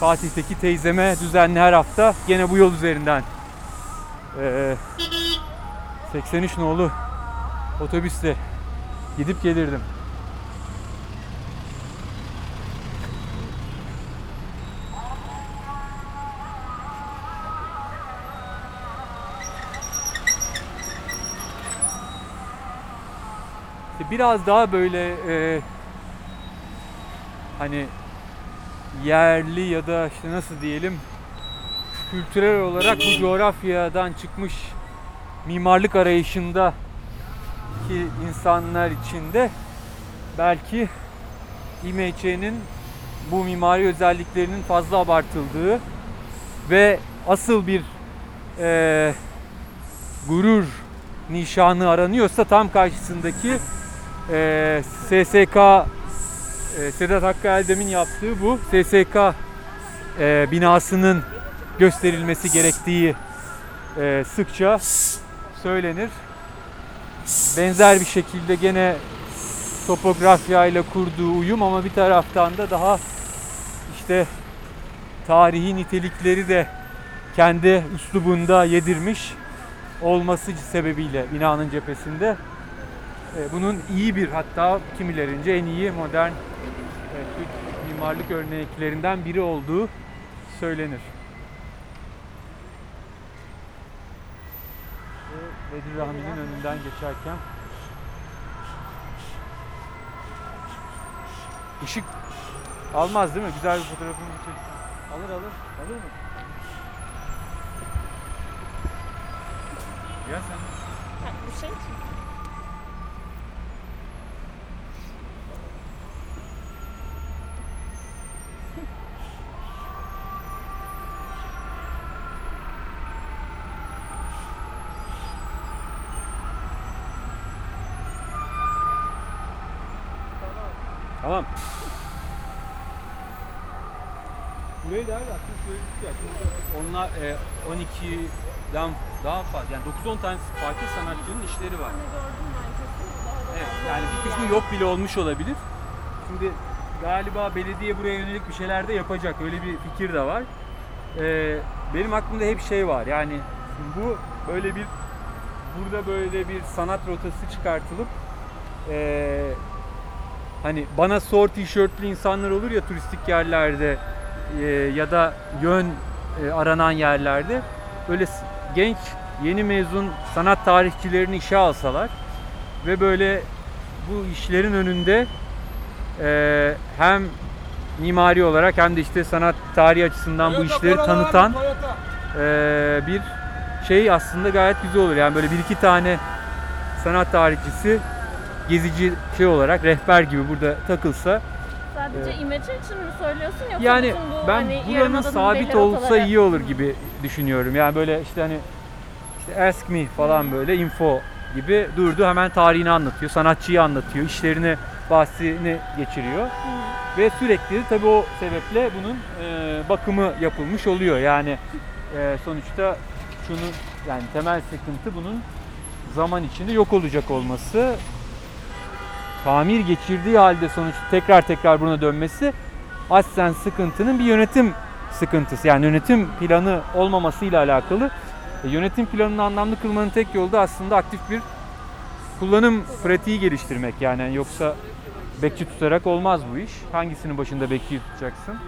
Fatih'teki teyzeme düzenli her hafta gene bu yol üzerinden eee, 83 nolu otobüsle gidip gelirdim. Biraz daha böyle e, hani yerli ya da işte nasıl diyelim kültürel olarak bu coğrafyadan çıkmış mimarlık arayışında ki insanlar içinde belki İMÇ'nin bu mimari özelliklerinin fazla abartıldığı ve asıl bir eee, gurur nişanı aranıyorsa tam karşısındaki eee, SSK eee, Sedat Hakkı Eldem'in yaptığı bu SSK eee, binasının gösterilmesi gerektiği eee, sıkça söylenir. Benzer bir şekilde gene topografya ile kurduğu uyum ama bir taraftan da daha işte tarihi nitelikleri de kendi üslubunda yedirmiş olması sebebiyle binanın cephesinde e, bunun iyi bir hatta kimilerince en iyi modern e, Türk mimarlık örneklerinden biri olduğu söylenir. Bedir Rahmi'nin önünden geçerken ışık almaz değil mi? Güzel bir fotoğrafını çeksin. Alır alır. Alır mı? Ya sen Ha, bu şey için. Tamam. Da abi söyledik ya. Onlar e, 12'den daha fazla yani 9-10 tane farklı sanatçının işleri var. Evet, yani bir kısmı yok bile olmuş olabilir. Şimdi galiba belediye buraya yönelik bir şeyler de yapacak. Öyle bir fikir de var. Ee, benim aklımda hep şey var. Yani bu böyle bir burada böyle bir sanat rotası çıkartılıp ee, hani bana sor tişörtlü insanlar olur ya turistik yerlerde ee, ya da yön e, aranan yerlerde böyle s- genç yeni mezun sanat tarihçilerini işe alsalar ve böyle bu işlerin önünde e, hem mimari olarak hem de işte sanat tarihi açısından bu işleri tanıtan e, bir şey aslında gayet güzel olur. Yani böyle bir iki tane sanat tarihçisi gezici şey olarak rehber gibi burada takılsa Sadece imece için mi söylüyorsun yoksa yani bütün bu ben hani buranın sabit olsa rotaları- iyi olur gibi düşünüyorum. Yani böyle işte hani işte ask me falan böyle info gibi durdu hemen tarihini anlatıyor, sanatçıyı anlatıyor, işlerini bahsini geçiriyor. Ve sürekli tabii o sebeple bunun e, bakımı yapılmış oluyor. Yani e, sonuçta şunu yani temel sıkıntı bunun zaman içinde yok olacak olması. Tamir geçirdiği halde sonuçta tekrar tekrar buna dönmesi aslen sıkıntının bir yönetim sıkıntısı. Yani yönetim planı olmamasıyla alakalı. E, yönetim planını anlamlı kılmanın tek yolu da aslında aktif bir kullanım pratiği geliştirmek. Yani yoksa bekçi tutarak olmaz bu iş. Hangisinin başında bekçiyi tutacaksın?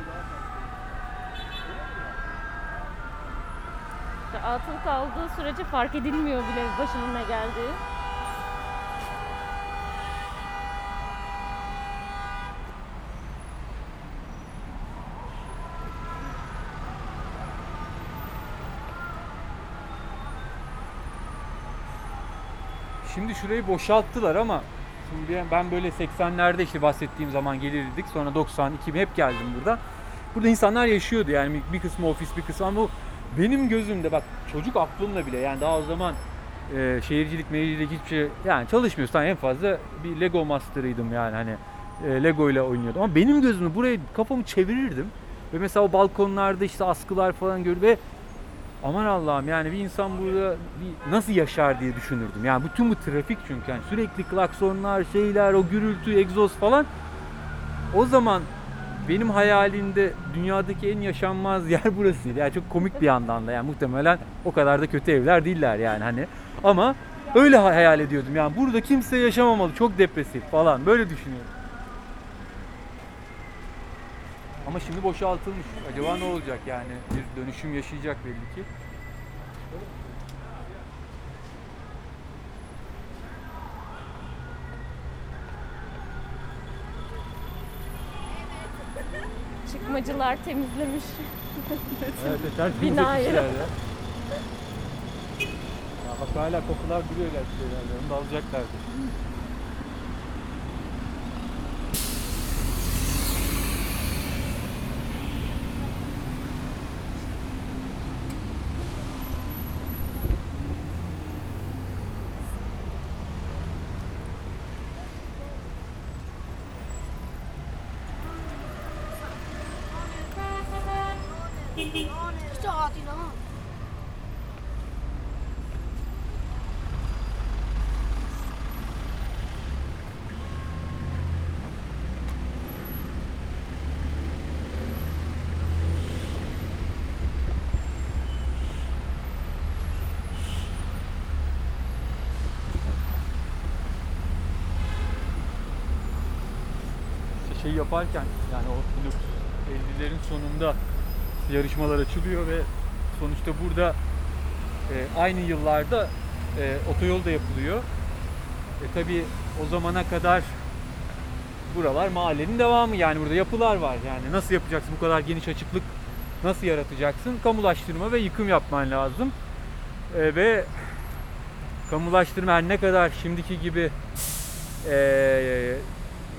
Atıl kaldığı sürece fark edilmiyor bile başının ne geldiği. Şimdi şurayı boşalttılar ama şimdi ben- böyle 80'lerde işte bahsettiğim zaman gelirdik. Sonra 90, 2000 hep geldim burada. Burada insanlar yaşıyordu yani bir kısmı ofis bir kısmı ama bu benim gözümde bak çocuk aklımla bile yani daha o zaman e, şehircilik, meyircilik hiçbir şey yani çalışmıyorsan en fazla bir Lego master'ıydım yani hani e, Lego ile oynuyordum ama benim gözümde buraya kafamı çevirirdim ve mesela o balkonlarda işte askılar falan gör ve aman Allah'ım yani bir insan burada bir nasıl yaşar diye düşünürdüm. Yani bütün bu trafik çünkü yani sürekli klaksonlar, şeyler, o gürültü, egzoz falan. O zaman benim hayalimde dünyadaki en yaşanmaz yer burasıydı. Yani çok komik bir yandan da yani muhtemelen o kadar da kötü evler değiller yani hani. Ama öyle hayal ediyordum yani burada kimse yaşamamalı çok depresif falan böyle düşünüyorum. Ama şimdi boşaltılmış. Acaba ne olacak yani? Bir dönüşüm yaşayacak belli ki. Çıkmacılar temizlemiş. Evet, Binayı. ya. Ya bak hala kokular duruyor gerçi. Onu da alacaklardı. İşte şey yaparken yani o blok 50'lerin sonunda yarışmalar açılıyor ve sonuçta burada e, aynı yıllarda e, otoyol da yapılıyor. E, tabii o zamana kadar buralar mahallenin devamı. Yani burada yapılar var. Yani nasıl yapacaksın? Bu kadar geniş açıklık nasıl yaratacaksın? Kamulaştırma ve yıkım yapman lazım. E, ve kamulaştırma her ne kadar şimdiki gibi e,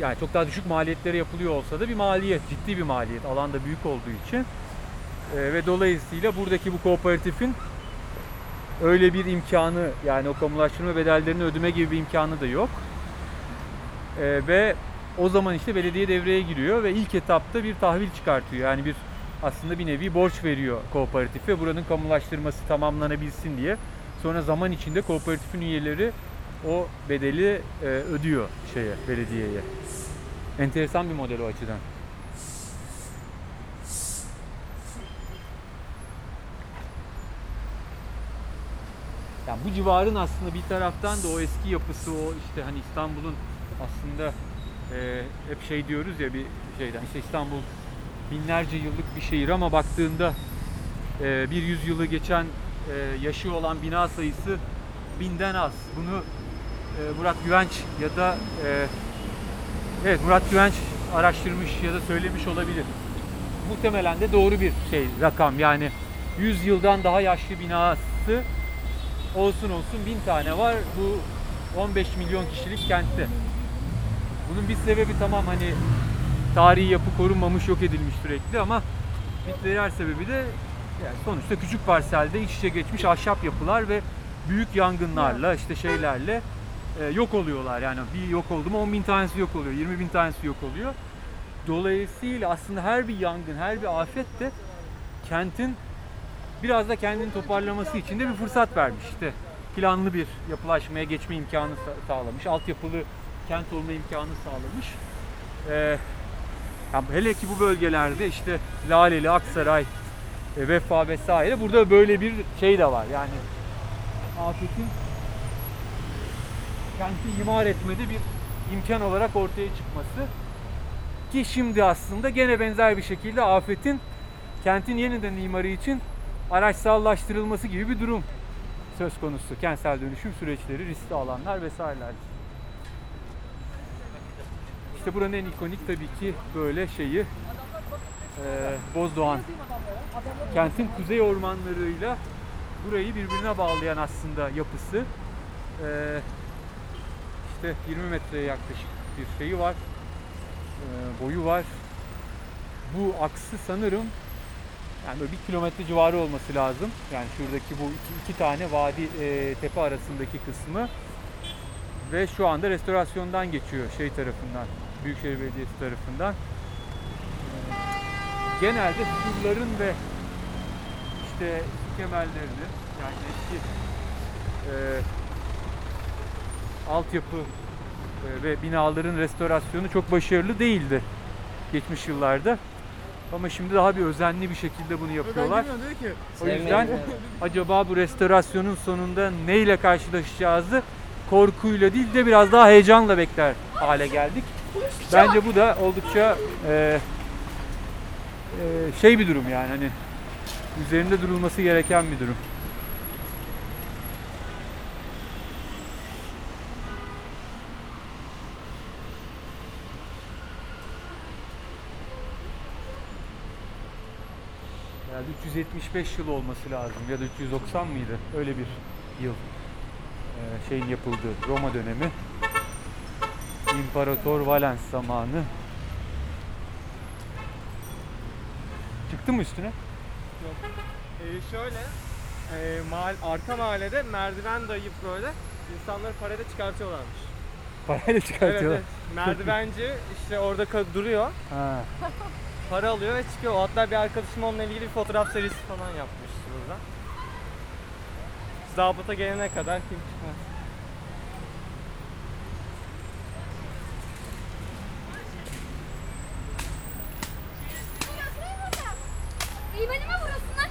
yani çok daha düşük maliyetlere yapılıyor olsa da bir maliyet ciddi bir maliyet alanda büyük olduğu için E, ve dolayısıyla buradaki bu kooperatifin öyle bir imkanı yani o kamulaştırma bedellerini ödeme gibi bir imkanı da yok. Ee, ve o zaman işte belediye devreye giriyor ve ilk etapta bir tahvil çıkartıyor. Yani bir aslında bir nevi borç veriyor kooperatife buranın kamulaştırması tamamlanabilsin diye. Sonra zaman içinde kooperatifin üyeleri o bedeli e, ödüyor şeye belediyeye. Enteresan bir model o açıdan. Yani bu civarın aslında bir taraftan da o eski yapısı, o işte hani İstanbul'un aslında e, hep şey diyoruz ya bir şeyden işte İstanbul binlerce yıllık bir şehir ama baktığında e, bir yüzyılı geçen e, yaşı olan bina sayısı binden az. Bunu Murat Güvenç ya da e, evet Murat Güvenç araştırmış ya da söylemiş olabilir. Muhtemelen de doğru bir şey rakam yani 100 yıldan daha yaşlı binası olsun olsun bin tane var. Bu 15 milyon kişilik kentte. Bunun bir sebebi tamam hani tarihi yapı korunmamış, yok edilmiş sürekli ama bir diğer sebebi de yani sonuçta küçük parselde iç içe geçmiş ahşap yapılar ve büyük yangınlarla işte şeylerle e, yok oluyorlar. Yani bir yok oldu mu 10 bin tanesi yok oluyor, 20 bin tanesi yok oluyor. Dolayısıyla aslında her bir yangın, her bir afet de kentin biraz da kendini toparlaması için de bir fırsat vermiş. İşte planlı bir yapılaşmaya geçme imkanı sa- sağlamış. Altyapılı kent olma imkanı sağlamış. Ee, yani hele ki bu bölgelerde işte Laleli, Aksaray, e, Vefa vesaire burada böyle bir şey de var. Yani afetin kenti imar etmede bir imkan olarak ortaya çıkması. Ki şimdi aslında gene benzer bir şekilde afetin kentin yeniden imarı için araçsallaştırılması gibi bir durum söz konusu. Kentsel dönüşüm süreçleri, riskli alanlar vesaireler. İşte buranın en ikonik tabii ki böyle şeyi e, Bozdoğan. Kentin kuzey ormanlarıyla burayı birbirine bağlayan aslında yapısı. E, işte 20 metreye yaklaşık bir şeyi var. E, boyu var. Bu aksı sanırım yani bir kilometre civarı olması lazım. Yani şuradaki bu iki, iki tane vadi e, tepe arasındaki kısmı ve şu anda restorasyondan geçiyor şey tarafından, Büyükşehir Belediyesi tarafından. Ee, Genelde surların ve işte su kemerlerini yani eski e, altyapı e, ve binaların restorasyonu çok başarılı değildi. geçmiş yıllarda. Ama şimdi daha bir özenli bir şekilde bunu yapıyorlar. O yüzden acaba bu restorasyonun sonunda neyle karşılaşacağızı korkuyla değil de biraz daha heyecanla bekler hale geldik. Bence bu da oldukça e, e, şey bir durum yani hani üzerinde durulması gereken bir durum. Herhalde 375 yıl olması lazım ya da 390 mıydı? Öyle bir yıl e, şeyin yapıldığı Roma dönemi. İmparator Valens zamanı. Çıktı mı üstüne? Ee, şöyle, e, mahal, arka mahallede merdiven dayayıp böyle insanları parayla çıkartıyorlarmış. Parayla çıkartıyorlar. Evet, evet. Merdivenci işte orada duruyor, Ha. Para alıyor ve çıkıyor. Hatta bir arkadaşım onunla ilgili bir fotoğraf serisi falan yapmıştı burada. Zabıta gelene kadar kim çıkmaz. Vurasınlar.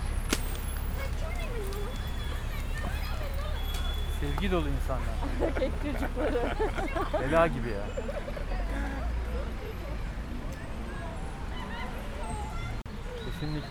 Sevgi dolu insanlar. Erkek çocukları. Bela gibi ya. 听得出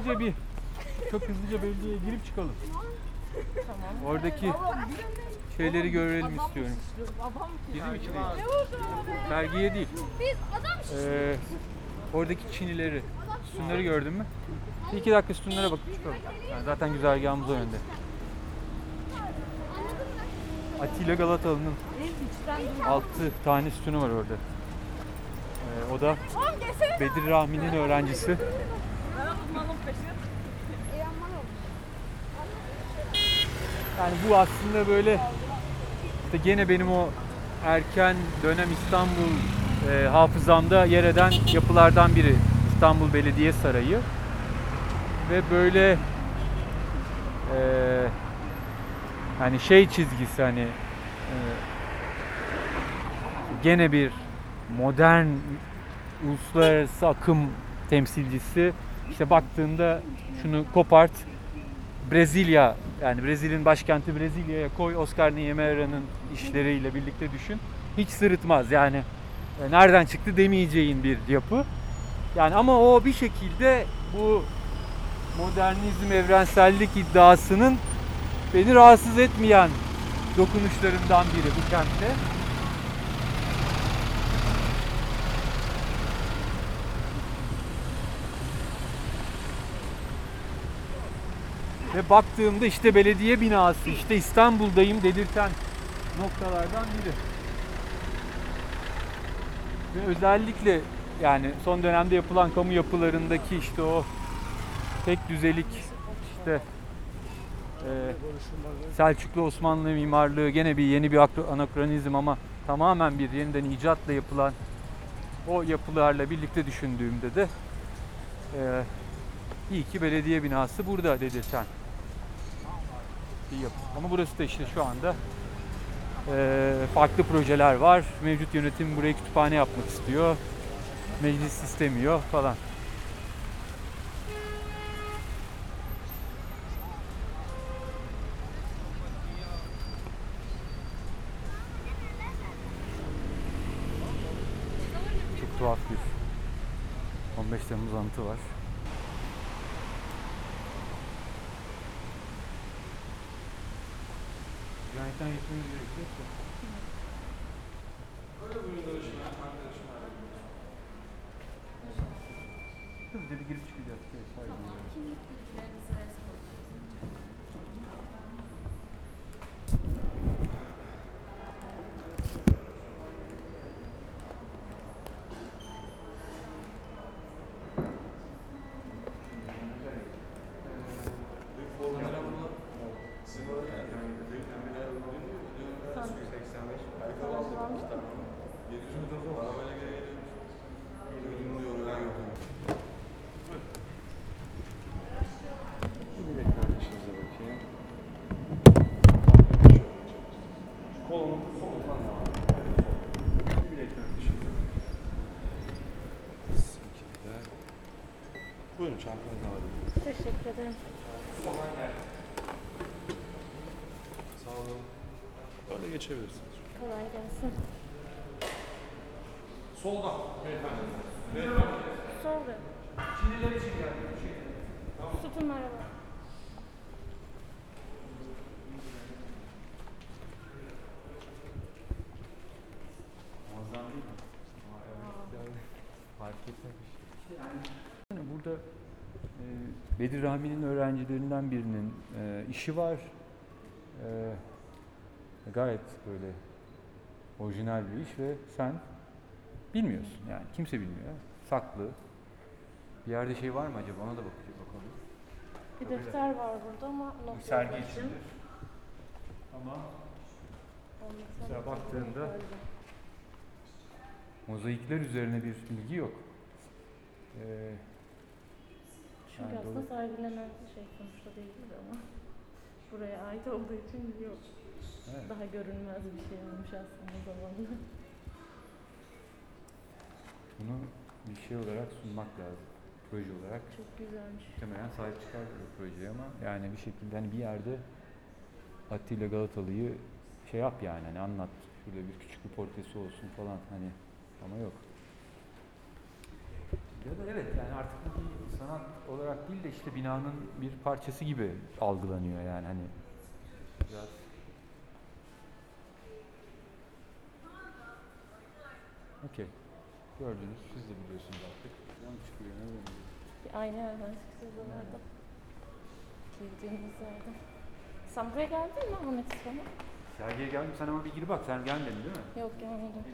hızlıca bir çok hızlıca belediyeye girip çıkalım. Oradaki şeyleri görelim istiyorum. Gireyim içeri. Sergiye değil. Biz adam Ee, oradaki Çinileri, sütunları gördün mü? Bir iki dakika sütunlara bakıp çıkalım. Yani zaten güzergahımız o yönde. Atilla Galatalı'nın altı tane sütunu var orada. Ee, o da Bedir Rahmi'nin öğrencisi. Yani bu aslında böyle işte gene benim o erken dönem İstanbul e, hafızamda yer eden yapılardan biri. İstanbul Belediye Sarayı. Ve böyle e, hani şey çizgisi hani e, gene bir modern uluslararası akım temsilcisi işte baktığında şunu kopart Brezilya yani Brezilya'nın başkenti Brezilya'ya koy Oscar Niemeyer'in işleriyle birlikte düşün. Hiç sırıtmaz yani e, nereden çıktı demeyeceğin bir yapı. Yani ama o bir şekilde bu modernizm evrensellik iddiasının beni rahatsız etmeyen dokunuşlarından biri bu kentte. Ve baktığımda işte belediye binası, işte İstanbul'dayım dedirten noktalardan biri. Ve özellikle yani son dönemde yapılan kamu yapılarındaki işte o tek düzelik işte e, Selçuklu Osmanlı mimarlığı gene bir yeni bir akro- anakronizm ama tamamen bir yeniden icatla yapılan o yapılarla birlikte düşündüğümde de e, iyi ki belediye binası burada dedirten bir yapı. Ama burası da işte şu anda e, farklı projeler var. Mevcut yönetim burayı kütüphane yapmak istiyor. Meclis istemiyor falan. Çok tuhaf bir 15 Temmuz anıtı var. community existed. Teşekkür ederim. Sağ olun. Böyle geçebilirsiniz. Kolay gelsin. Solda. Solda. Sütunlara bak. Muazzam değil mi? Yani fark etmemiş. Yani burada e, Bedir Rahmi'nin öğrencilerinden birinin e, işi var. E, gayet böyle orijinal bir iş ve sen bilmiyorsun yani kimse bilmiyor. Saklı. Bir yerde şey var mı acaba ona da bakacak bakalım. Bir defter var burada ama Bir not sergi için. içindir. Ama. Mesela baktığında- mozaikler üzerine bir bilgi yok. Ee, Çünkü Yani aslında sergilenen şey sonuçta değil ama buraya ait olduğu için yok. evet. Daha görünmez bir şey olmuş aslında zamanla. Bunu bir şey olarak sunmak lazım. Proje olarak. Çok güzelmiş. Muhtemelen sahip çıkar bu projeye ama yani bir şekilde hani bir yerde Atilla Galatalı'yı şey yap yani hani anlat. Şurada bir küçük bir portresi olsun falan hani ama yok. Ya da evet yani artık bu bir sanat olarak değil de işte binanın bir parçası gibi algılanıyor yani hani biraz Okey. Gördünüz, siz de biliyorsunuz artık. Yan çıkıyor, ne oluyor? Yerden çıkacağız orada. Girdiğimiz yerde. Sen buraya geldin mi Ahmet İslam'a? Sergiye geldim sen ama bir gir bak sen gelmedin değil mi? Yok gelmedim.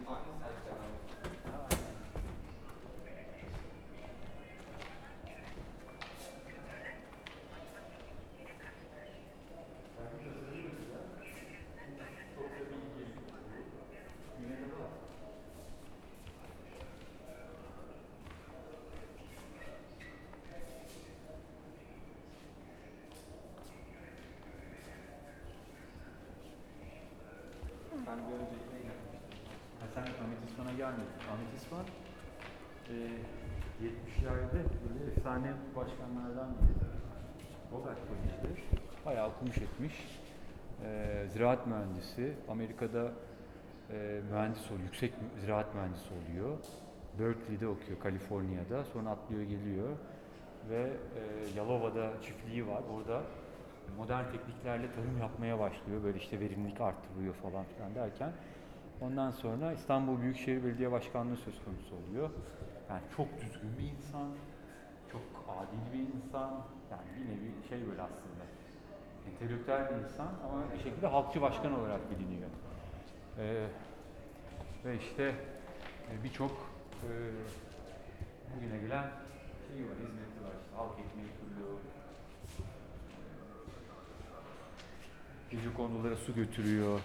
Ben bir öncekine gelmiştim. Ha, sen Ahmet İsfan'a İsfan e, 70'lerde böyle efsane başkanlardan biri. Robert Kolej'de bayağı okumuş etmiş. E, ziraat mühendisi. Amerika'da e, mühendis oluyor, yüksek ziraat mühendisi oluyor. Berkeley'de okuyor, Kaliforniya'da. Sonra atlıyor geliyor ve e, Yalova'da çiftliği var. Orada modern tekniklerle tarım yapmaya başlıyor. Böyle işte verimlilik arttırıyor falan filan derken ondan sonra İstanbul Büyükşehir Belediye Başkanlığı söz konusu oluyor. Yani çok düzgün bir insan, çok adil bir insan. Yani bir nevi şey böyle aslında. Entelektüel bir insan ama bir şekilde halkçı başkan olarak biliniyor. Ee, ve işte e, birçok e, bugüne gelen şey var, hizmeti var. İşte halk ekmeği kuruluyor, Gece kondulara su götürüyor.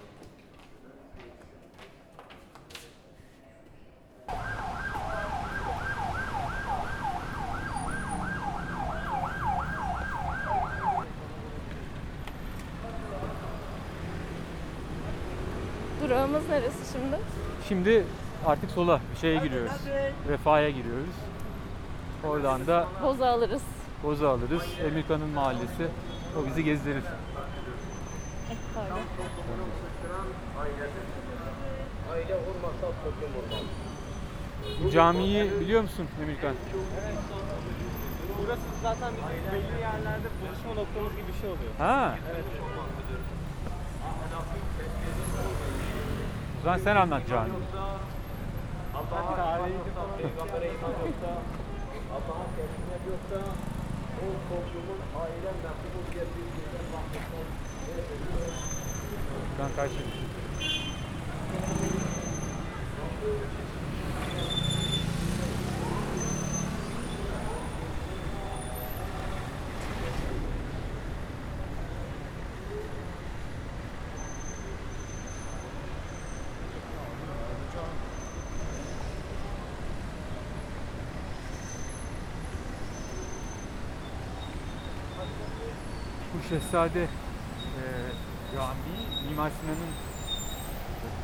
Durağımız neresi şimdi? Şimdi artık sola şeye giriyoruz. Refah'a giriyoruz. Oradan da Boza alırız. Boza alırız. Emirkan'ın mahallesi. O bizi gezdirir. Eh, pardon. Bu camiyi biliyor musun Emirkan? Burası zaten bizim belli yerlerde buluşma noktamız gibi bir şey oluyor. Ha. O zaman sen anlat camiyi. Tarihi Peygamber'e iman yoksa, Allah'a teslimiyet yoksa, o toplumun aile mehdumuz birbirinden bahsetmez. Buradan karşı. Şehzade e, Camii Mimar Sinan'ın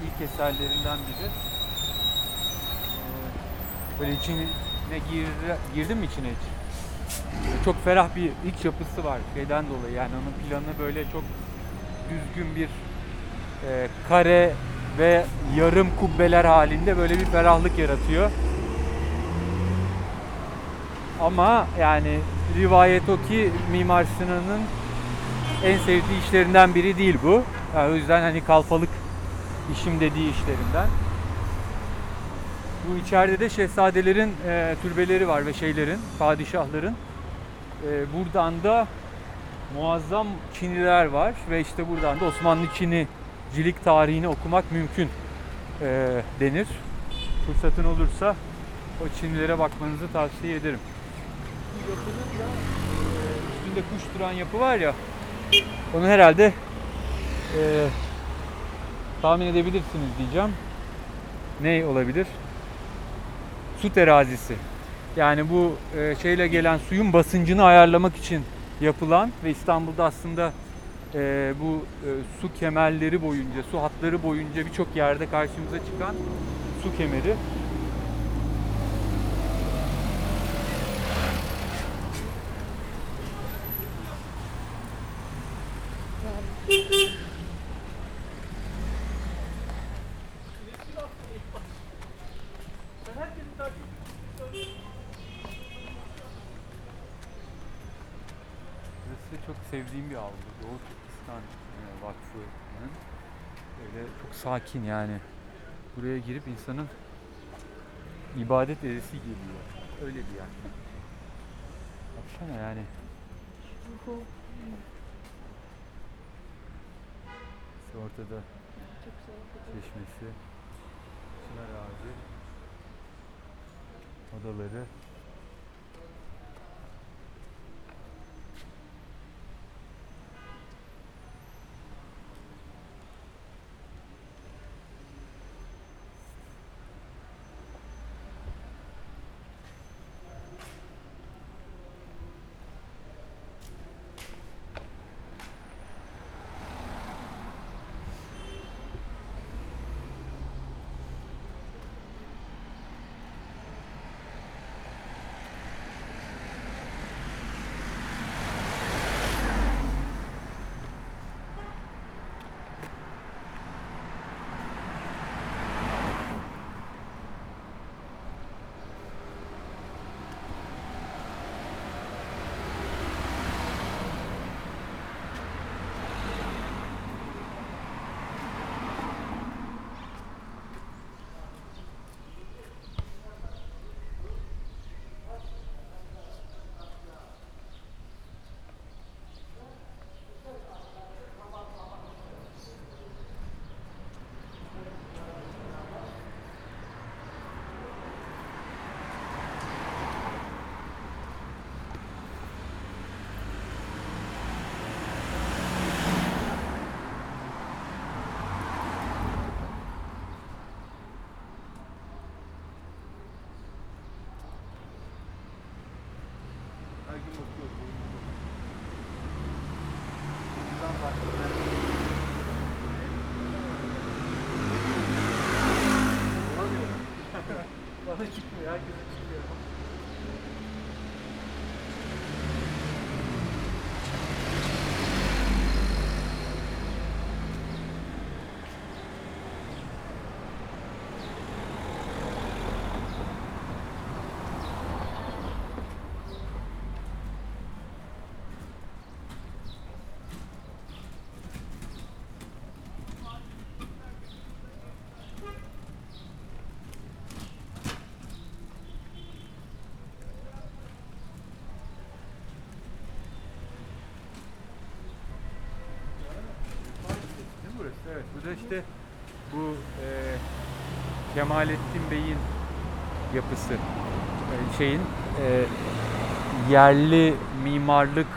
ilk eserlerinden biri. E, böyle içine gir, girdin mi içine hiç? çok ferah bir iç yapısı var şeyden dolayı yani onun planı böyle çok düzgün bir e, kare ve yarım kubbeler halinde böyle bir ferahlık yaratıyor. Ama yani rivayet o ki Mimar Sinan'ın en sevdiği işlerinden biri değil bu. Yani o yüzden hani kalfalık işim dediği işlerinden. Bu içeride de şehzadelerin e, türbeleri var ve şeylerin, padişahların. E, buradan da muazzam Çiniler var ve işte buradan da Osmanlı Çinicilik tarihini okumak mümkün e, denir. Fırsatın olursa o Çinilere bakmanızı tavsiye ederim. Bu yapının da üstünde kuş duran yapı var ya, onu herhalde e, tahmin edebilirsiniz diyeceğim. Ne olabilir? Su terazisi. Yani bu e, şeyle gelen suyun basıncını ayarlamak için yapılan ve İstanbul'da aslında e, bu e, su kemerleri boyunca, su hatları boyunca birçok yerde karşımıza çıkan su kemeri. Burası çok sevdiğim bir avlu. Doğu Türkistan e, Vakfı'nın öyle çok sakin yani. Buraya girip insanın ibadet edesi geliyor. Öyle bir yer. Baksana yani. İşte ortada çeşmesi, çınar ağacı, odaları. Her gün bakıyoruz. Buradan baktık. Bana çıkmıyor, herkese çıkıyor. Değil mi burası? Evet. Bu da işte bu e, Kemalettin Bey'in yapısı. E, şeyin e, yerli mimarlık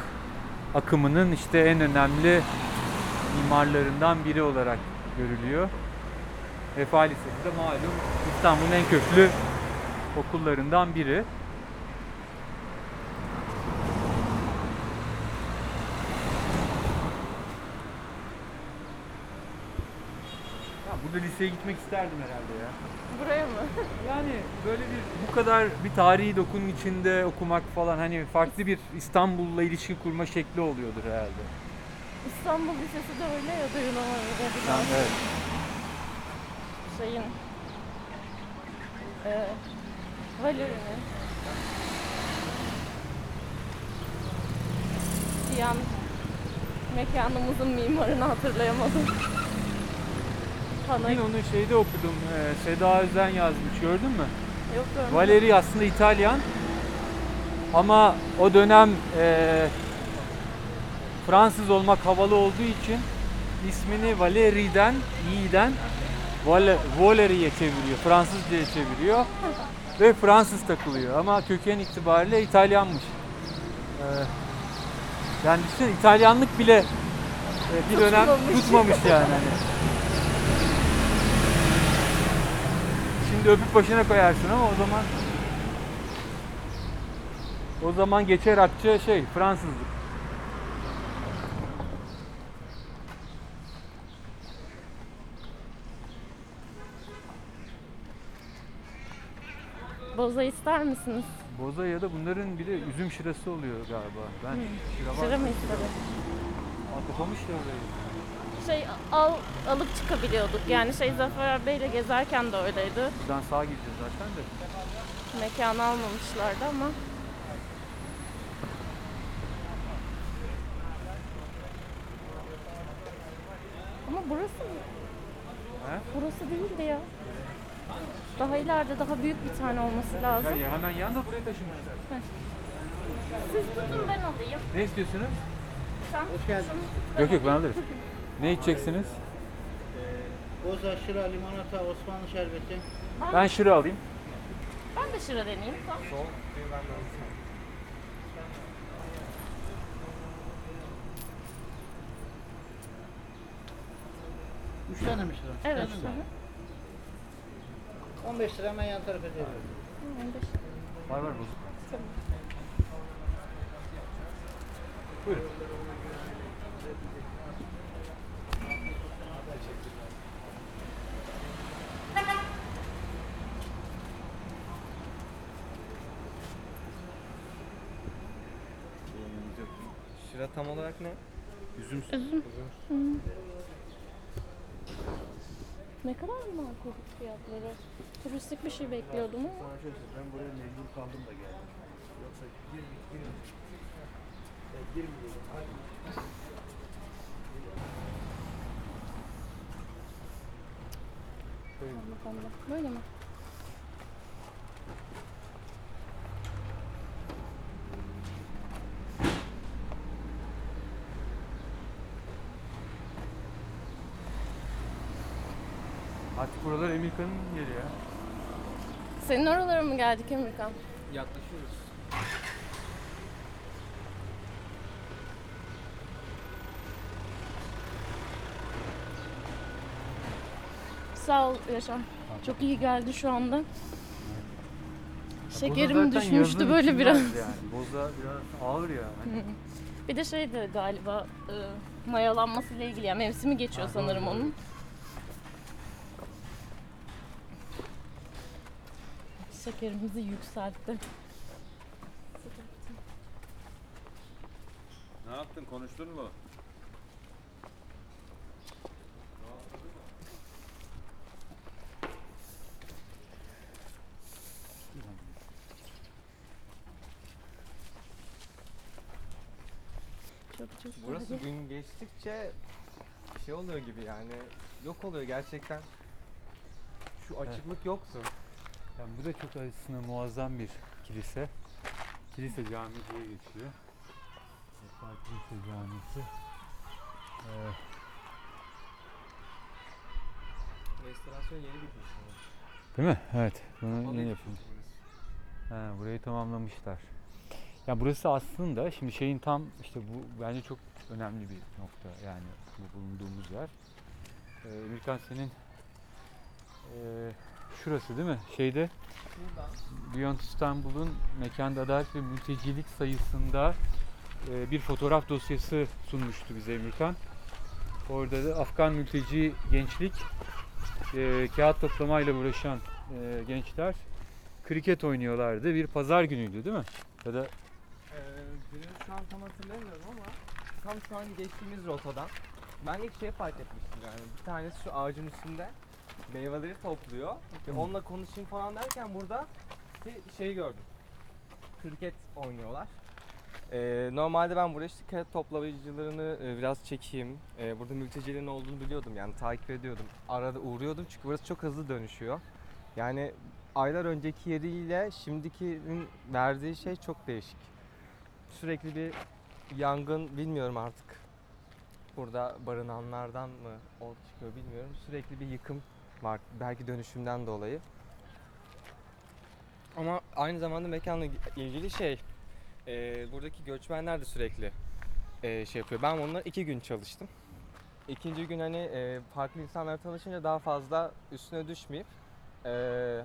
akımının işte en önemli mimarlarından biri olarak görülüyor. Vefa Lisesi de malum İstanbul'un en köklü okullarından biri. Ya burada liseye gitmek isterdim herhalde ya. Buraya mı? Yani böyle bir bu kadar bir tarihi dokunun içinde okumak falan hani farklı bir İstanbul'la ilişki kurma şekli oluyordur herhalde. İstanbul Lisesi de öyle ya duyulamayabilir. Yani evet. Şeyin e, Valeri'nin bir an mekanımızın mimarını hatırlayamadım. Bana Bugün onu şeyde okudum. e, Seda Özen yazmış gördün mü? yok görmedim. Valeri aslında İtalyan ama o dönem e, Fransız olmak havalı olduğu için ismini Valeri'den, iyiden Vale, Valeri'ye çeviriyor, Fransızca'ya çeviriyor ve Fransız takılıyor ama köken itibariyle İtalyanmış. E, yani düşünsene İtalyanlık bile e, bir dönem Tutmamış. tutmamış yani. Hani. Şimdi öpüp başına koyarsın ama o zaman o zaman geçer akçe şey Fransızlık. Boza ister misiniz? Boza ya da bunların bir de üzüm şırası oluyor galiba. Ben şıra var. Sıra mı istedi? Aa, kapamış da orayı. Şey al alıp çıkabiliyorduk. Yani şey Zafer Bey'le gezerken de öyleydi. Buradan sağa gideceğiz zaten de. Mekanı almamışlardı ama. Ama burası He? burası değildi ya. Daha ileride daha büyük bir tane olması lazım. Ya hemen yan da buraya taşınmışlar. Siz tutun ben alayım. Ne istiyorsunuz? Sen Hoş geldin. Yok yok ben alırım. Ne içeceksiniz? Boza, şıra, limonata, Osmanlı şerbeti. Ben şıra alayım. Ben de şıra deneyeyim. Tamam. Üç tane mi şıra? Evet. hı hı. 15 lira hemen yan tarafa veriyorum. Var var bozuk. Tamam. Buyurun. Şıra tam olarak ne? Üzüm Üzüm. Hı. Ne kadar makul fiyatları. Turistik bir şey bekliyordum ama. Sana şöyle ben buraya mecbur kaldım da geldim. Yoksa. Ya girmeyeyim. Hadi. Böyle mi? Buralar Emirkan'ın yeri ya. Senin oralara mı geldik Emirkan? Yaklaşıyoruz. Sağ ol Yaşar. Çok iyi geldi şu anda. Boza Şekerim zaten düşmüştü yazın böyle içinde biraz. Yani. Boza biraz ağır ya. Hani Bir de şey de galiba e, mayalanmasıyla ilgili yani mevsimi geçiyor sanırım doğru. onun. Şekerimizi yükseltti. Ne yaptın? Konuştun mu? Çok çok Burası güzel. gün geçtikçe şey oluyor gibi yani yok oluyor gerçekten. Şu açıklık yoktu. Yani bu da çok aslında muazzam bir kilise. Kilise cami diye geçiyor. Vefa Kilise Camisi. Ee, Restorasyon yeni bitmiş. değil mi? Evet. Bunu yeni yapılmış. Ha, burayı tamamlamışlar. Ya burası aslında şimdi şeyin tam işte bu bence çok önemli bir nokta yani bu bulunduğumuz yer. Ee, Emirkan senin ee, şurası değil mi? Şeyde Beyond İstanbul'un mekanda adalet ve mültecilik sayısında e, bir fotoğraf dosyası sunmuştu bize Emirkan. Orada da Afgan mülteci gençlik e, kağıt toplamayla uğraşan e, gençler kriket oynuyorlardı. Bir pazar günüydü değil mi? Ya da Ee, günü şu an tam hatırlamıyorum ama tam şu an geçtiğimiz rotadan ben ilk şey fark etmiştim yani bir tanesi şu ağacın üstünde meyveleri topluyor. Ve onunla konuşayım falan derken burada bir şey gördüm. Kriket oynuyorlar. Ee, normalde ben burada işte kriket toplayıcılarını e, biraz çekeyim. Ee, burada mültecilerin olduğunu biliyordum yani takip ediyordum. Arada uğruyordum çünkü burası çok hızlı dönüşüyor. Yani aylar önceki yeriyle şimdikinin verdiği şey çok değişik. Sürekli bir yangın bilmiyorum artık. Burada barınanlardan mı o çıkıyor bilmiyorum. Sürekli bir yıkım var belki dönüşümden dolayı. Ama aynı zamanda mekanla ilgili şey e, buradaki göçmenler de sürekli e, şey yapıyor. Ben onunla iki gün çalıştım. İkinci gün hani e, farklı insanlarla tanışınca daha fazla üstüne düşmeyip e,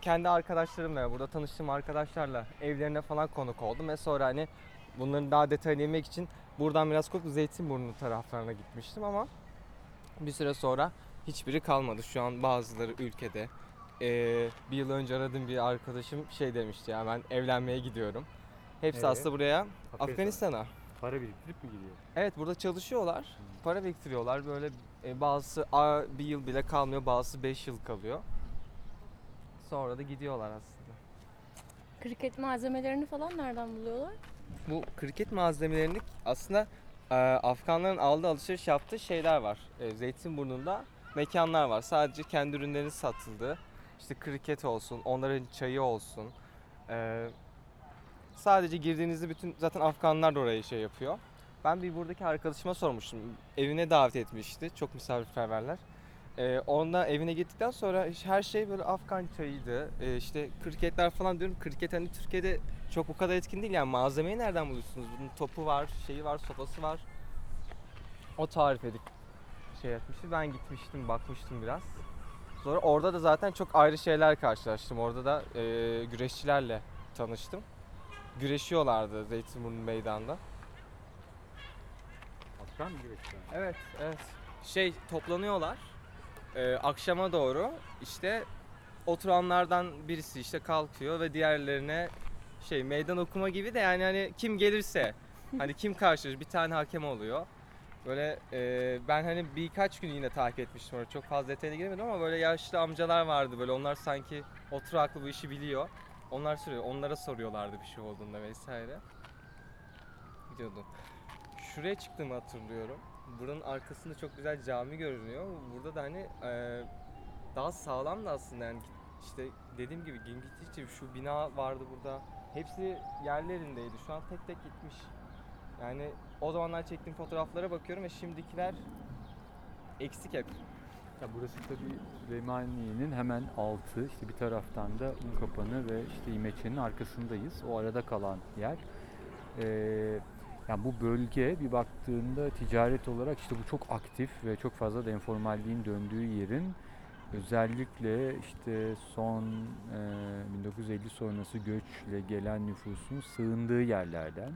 kendi arkadaşlarımla burada tanıştığım arkadaşlarla evlerine falan konuk oldum ve sonra hani bunların daha detayını yemek için buradan biraz kopuk Zeytinburnu taraflarına gitmiştim ama bir süre sonra hiçbiri kalmadı. Şu an bazıları ülkede. Ee, bir yıl önce aradığım bir arkadaşım şey demişti ya ben evlenmeye gidiyorum. Hepsi Nereye? aslında buraya Afganistan'a. Afganistan'a. para biriktirip mi gidiyor? Evet burada çalışıyorlar. Para biriktiriyorlar. Böyle e, bazısı a, bir yıl bile kalmıyor, bazısı 5 yıl kalıyor. Sonra da gidiyorlar aslında. Kriket malzemelerini falan nereden buluyorlar? Bu kriket malzemelerini aslında e, Afganların aldığı alışveriş yaptığı şeyler var. E, Zeytinburnu'nda mekanlar var. Sadece kendi ürünlerinin satıldığı. İşte kriket olsun, onların çayı olsun. E, sadece girdiğinizde bütün zaten Afganlar da orayı şey yapıyor. Ben bir buradaki arkadaşıma sormuştum. Evine davet etmişti. Çok misafirperverler. Ee, onunla evine gittikten sonra her şey böyle Afgan çayıydı. Ee, işte kriketler falan diyorum. Kriket hani Türkiye'de çok bu kadar etkin değil yani malzemeyi nereden buluyorsunuz? Bunun topu var, şeyi var, sopası var. O tarif edip şey yapmıştı. Ben gitmiştim, bakmıştım biraz. Sonra orada da zaten çok ayrı şeyler karşılaştım. Orada da e, güreşçilerle tanıştım. Güreşiyorlardı Zeytinburnu meydanda. Afgan mı güreşler? Evet, evet. Şey toplanıyorlar. Ee, akşama doğru işte oturanlardan birisi işte kalkıyor ve diğerlerine şey meydan okuma gibi de yani hani kim gelirse hani kim karşılaşır bir tane hakem oluyor. Böyle e, ben hani birkaç gün yine takip etmiştim orada çok fazla detayına giremedim ama böyle yaşlı amcalar vardı böyle onlar sanki oturaklı bu işi biliyor. Onlar soruyor, onlara soruyorlardı bir şey olduğunda vesaire. Gidiyordu. Şuraya çıktığımı hatırlıyorum. Buranın arkasında çok güzel cami görünüyor. Burada da hani e, daha sağlam da aslında yani işte dediğim gibi gün gittikçe şu bina vardı burada. Hepsi yerlerindeydi. Şu an tek tek gitmiş. Yani o zamanlar çektiğim fotoğraflara bakıyorum ve şimdikiler eksik hep. Ya burası tabii Süleymaniye'nin hemen altı. İşte bir taraftan da Unkapanı ve işte İmeçe'nin arkasındayız. O arada kalan yer. Ee, yani bu bölge bir baktığında ticaret olarak işte bu çok aktif ve çok fazla da informalliğin döndüğü yerin özellikle işte son e, 1950 sonrası göçle gelen nüfusun sığındığı yerlerden.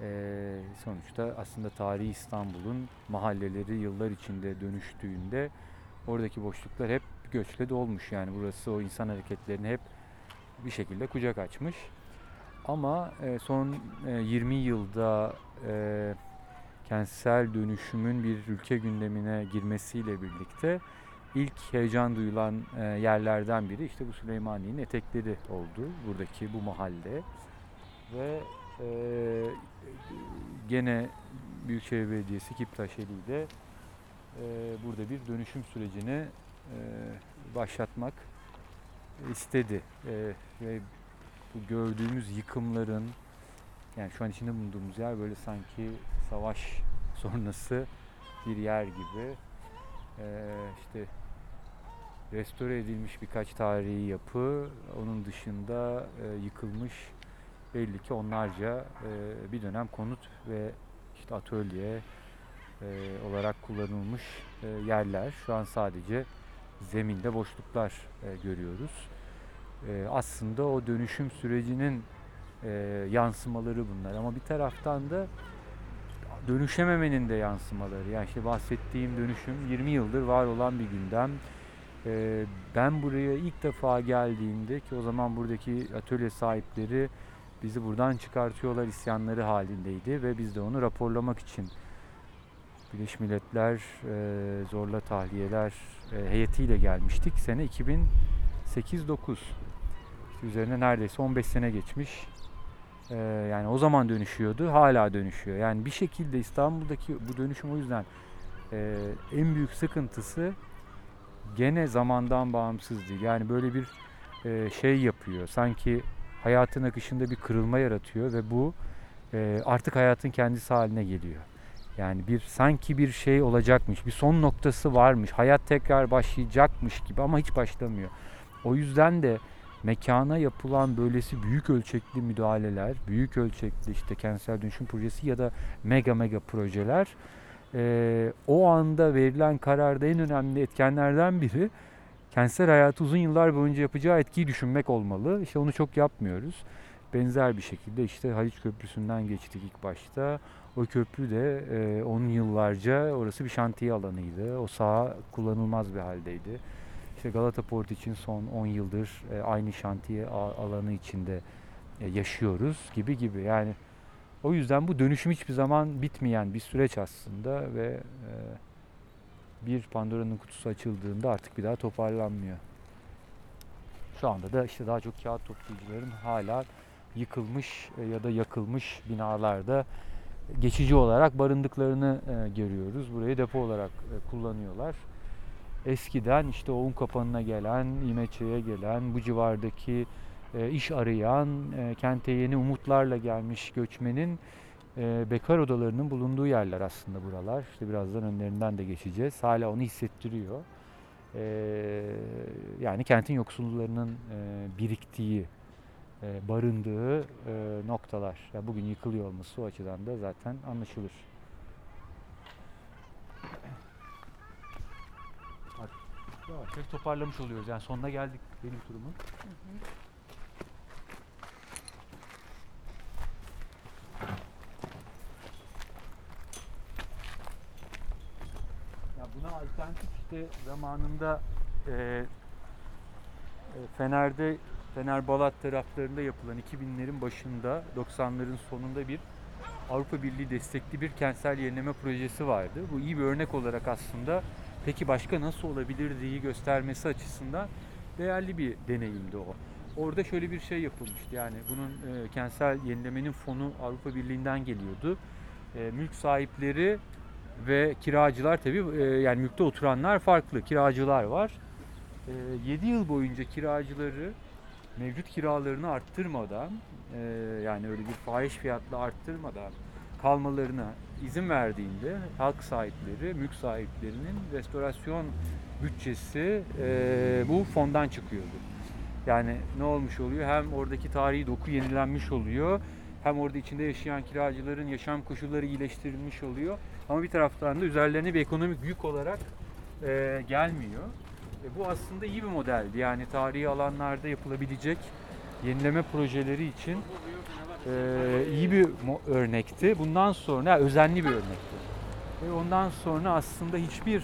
Ee, sonuçta aslında tarihi İstanbul'un mahalleleri yıllar içinde dönüştüğünde oradaki boşluklar hep göçle dolmuş. Yani burası o insan hareketlerini hep bir şekilde kucak açmış. Ama e, son e, 20 yılda e, kentsel dönüşümün bir ülke gündemine girmesiyle birlikte ilk heyecan duyulan e, yerlerden biri işte bu Süleymaniye'nin etekleri oldu. Buradaki bu mahalle. Ve e, gene Büyükşehir Belediyesi Kiptaş eliyle e, burada bir dönüşüm sürecini e, başlatmak istedi. E, ve bu gördüğümüz yıkımların yani şu an içinde bulunduğumuz yer böyle sanki savaş sonrası bir yer gibi. E, işte restore edilmiş birkaç tarihi yapı, onun dışında e, yıkılmış belli ki onlarca e, bir dönem konut ve işte atölye e, olarak kullanılmış e, yerler. Şu an sadece zeminde boşluklar e, görüyoruz. E, aslında o dönüşüm sürecinin e, yansımaları bunlar ama bir taraftan da dönüşememenin de yansımaları. Yani işte bahsettiğim dönüşüm 20 yıldır var olan bir gündem. Ee, ben buraya ilk defa geldiğimde ki o zaman buradaki atölye sahipleri bizi buradan çıkartıyorlar isyanları halindeydi ve biz de onu raporlamak için Birleşmiş Milletler e, Zorla Tahliyeler e, heyetiyle gelmiştik. Sene 2008-9. İşte üzerine neredeyse 15 sene geçmiş. Ee, yani o zaman dönüşüyordu, hala dönüşüyor. Yani bir şekilde İstanbul'daki bu dönüşüm o yüzden e, en büyük sıkıntısı gene zamandan bağımsız değil. Yani böyle bir e, şey yapıyor. Sanki hayatın akışında bir kırılma yaratıyor ve bu e, artık hayatın kendisi haline geliyor. Yani bir sanki bir şey olacakmış, bir son noktası varmış, hayat tekrar başlayacakmış gibi ama hiç başlamıyor. O yüzden de mekana yapılan böylesi büyük ölçekli müdahaleler, büyük ölçekli işte kentsel dönüşüm projesi ya da mega mega projeler eee, o anda verilen kararda en önemli etkenlerden biri kentsel hayatı uzun yıllar boyunca yapacağı etkiyi düşünmek olmalı. İşte onu çok yapmıyoruz. Benzer bir şekilde işte Haliç Köprüsü'nden geçtik ilk başta. O köprü de eee, onun yıllarca orası bir şantiye alanıydı. O saha kullanılmaz bir haldeydi. İşte Galata Port için son 10 yıldır e, aynı şantiye alanı içinde e, yaşıyoruz gibi gibi. Yani o yüzden bu dönüşüm hiçbir zaman bitmeyen bir süreç aslında ve e, bir Pandora'nın kutusu açıldığında artık bir daha toparlanmıyor. Şu anda da işte daha çok kağıt toplayıcıların hala yıkılmış e, ya da yakılmış binalarda geçici olarak barındıklarını e, görüyoruz. Burayı depo olarak e, kullanıyorlar. Eskiden işte o un kapanına gelen, İmeçe'ye gelen, bu civardaki iş arayan, kente yeni umutlarla gelmiş göçmenin e, bekar odalarının bulunduğu yerler aslında buralar. İşte birazdan önlerinden de geçeceğiz. Hala onu hissettiriyor. E, yani kentin yoksullarının e, biriktiği, e, barındığı e, noktalar. Yani bugün yıkılıyor olması o açıdan da zaten anlaşılır. Yavaş toparlamış oluyoruz. Yani sonuna geldik benim turumun. Ya buna alternatif işte zamanında e, Fener'de Fener Balat taraflarında yapılan 2000'lerin başında 90'ların sonunda bir Avrupa Birliği destekli bir kentsel yenileme projesi vardı. Bu iyi bir örnek olarak aslında peki başka nasıl olabilir diye göstermesi açısından değerli bir deneyimdi o. Orada şöyle bir şey yapılmıştı yani bunun e, kentsel yenilemenin fonu Avrupa Birliği'nden geliyordu. E, mülk sahipleri ve kiracılar tabii e, yani mülkte oturanlar farklı kiracılar var. E, 7 yıl boyunca kiracıları mevcut kiralarını arttırmadan e, yani öyle bir fahiş fiyatla arttırmadan kalmalarına izin verdiğinde halk sahipleri, mülk sahiplerinin restorasyon bütçesi e, bu fondan çıkıyordu. Yani ne olmuş oluyor? Hem oradaki tarihi doku yenilenmiş oluyor. Hem orada içinde yaşayan kiracıların yaşam koşulları iyileştirilmiş oluyor. Ama bir taraftan da üzerlerine bir ekonomik yük olarak e, gelmiyor. E, bu aslında iyi bir modeldi. Yani tarihi alanlarda yapılabilecek yenileme projeleri için e, iyi bir örnekti. Bundan sonra özenli bir örnekti. Ve ondan sonra aslında hiçbir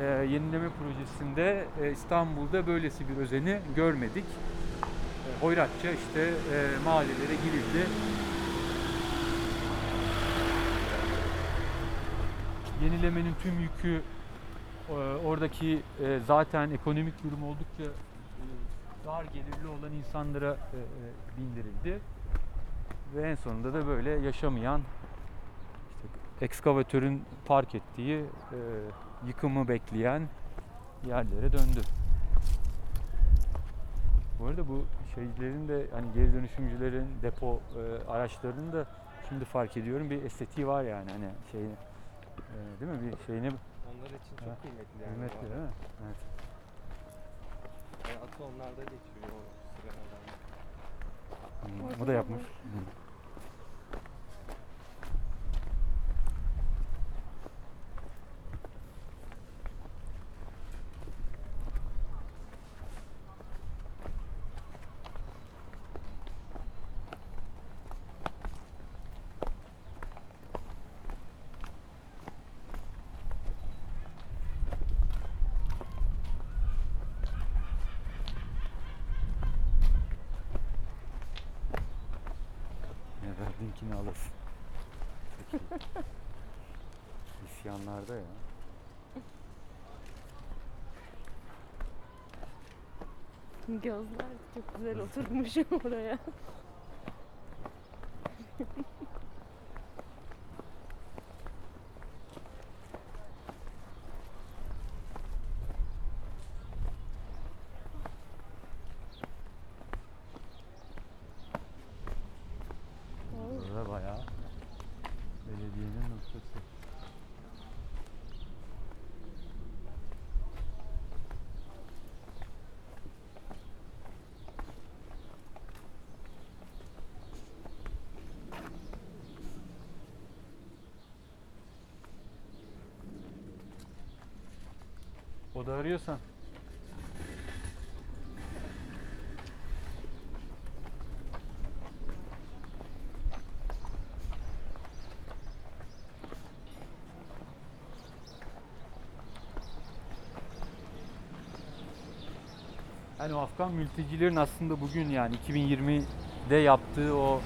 e, yenileme projesinde e, İstanbul'da böylesi bir özeni görmedik. E, hoyratça işte e, mahallelere girildi. Yenilemenin tüm yükü e, oradaki e, zaten ekonomik durum oldukça e, dar gelirli olan insanlara bindirildi. Ve en sonunda da böyle yaşamayan işte ekskavatörün park ettiği yıkımı bekleyen yerlere döndü. Bu arada bu şeylerin de hani geri dönüşümcülerin depo araçlarının da şimdi fark ediyorum bir estetiği var yani hani şey e, değil mi bir şeyini Onlar için çok kıymetli yani. kıymetli değil mi? Evet. arada. Atı onlarda geçiyor o sigaradan. Hmm, o da yapmış. Hmm. Çok iyi. İsyanlarda ya. Gözler çok güzel oturmuş oraya. Burada bayağı belediyenin noktası. Oda arıyorsan. Yani o Afgan mültecilerin aslında bugün yani 2020'de yaptığı o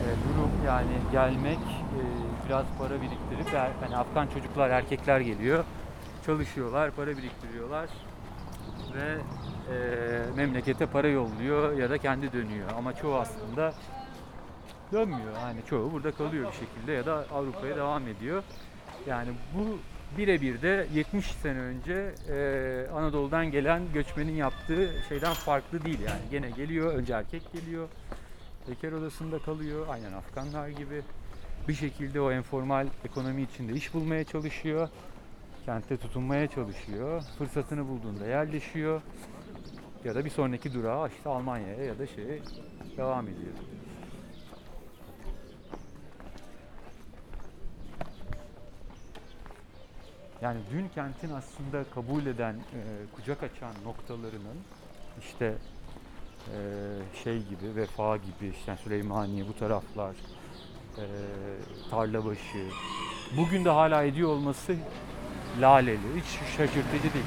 e, durum yani gelmek e, biraz para biriktirip yani Afgan çocuklar erkekler geliyor çalışıyorlar para biriktiriyorlar ve e, memlekete para yolluyor ya da kendi dönüyor ama çoğu aslında dönmüyor yani çoğu burada kalıyor bir şekilde ya da Avrupa'ya devam ediyor yani bu birebir de 70 sene önce e, Anadolu'dan gelen göçmenin yaptığı şeyden farklı değil yani. Gene geliyor, önce erkek geliyor, bekar odasında kalıyor, aynen Afganlar gibi. Bir şekilde o informal ekonomi içinde iş bulmaya çalışıyor, kentte tutunmaya çalışıyor, fırsatını bulduğunda yerleşiyor ya da bir sonraki durağı işte Almanya'ya ya da şeye devam ediyor. Yani dün kentin aslında kabul eden, e, kucak açan noktalarının işte e, şey gibi, Vefa gibi, işte Süleymaniye bu taraflar, e, Tarlabaşı, bugün de hala ediyor olması laleli. Hiç şaşırtıcı değil.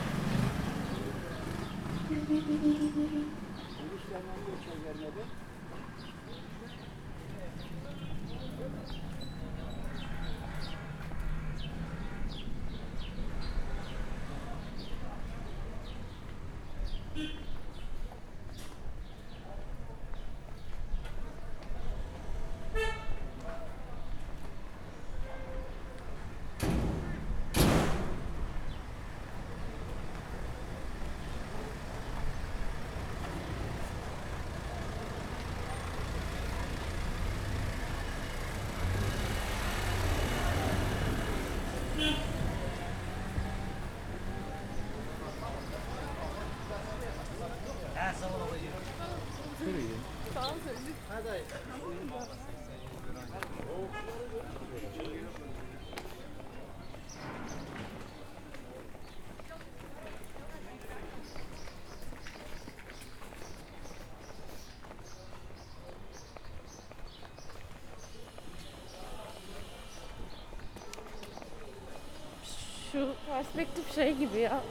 Şu perspektif şey gibi ya.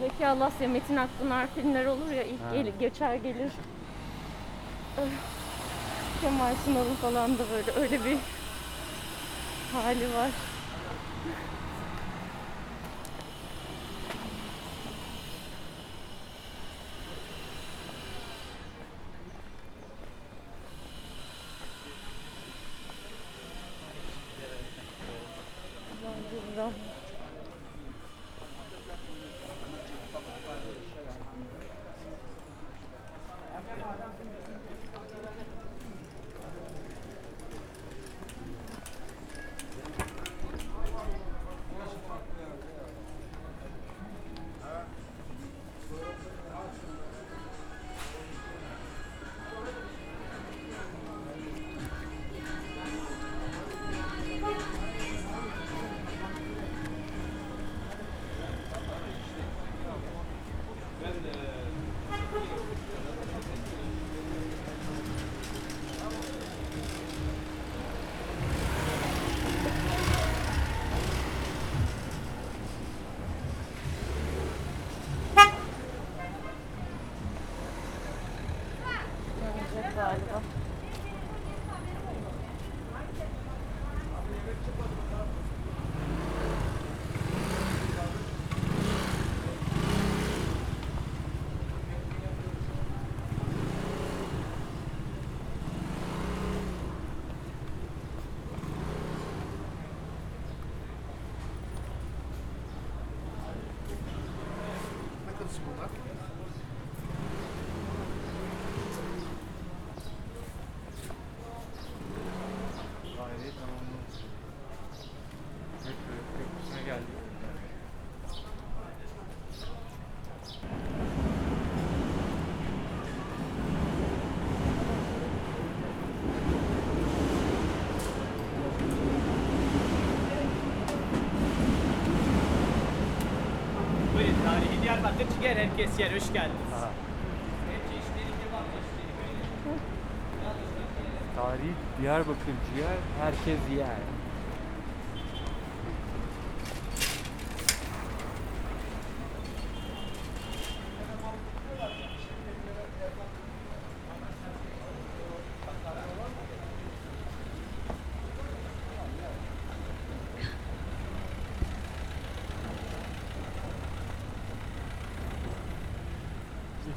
Zeki Alasya, Metin Akpınar filmler olur ya ilk Ha. geçer gelir. Kemal Sunal'ın falan da böyle öyle bir hali var. Bence galiba. Ciğer herkes yer. Hoş geldiniz. Aha. Tarihi Diyarbakır ciğer herkes yer.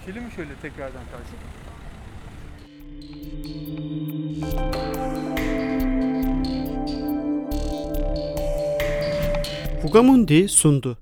Geçelim şöyle tekrardan karşıya? Fugamundi sundu.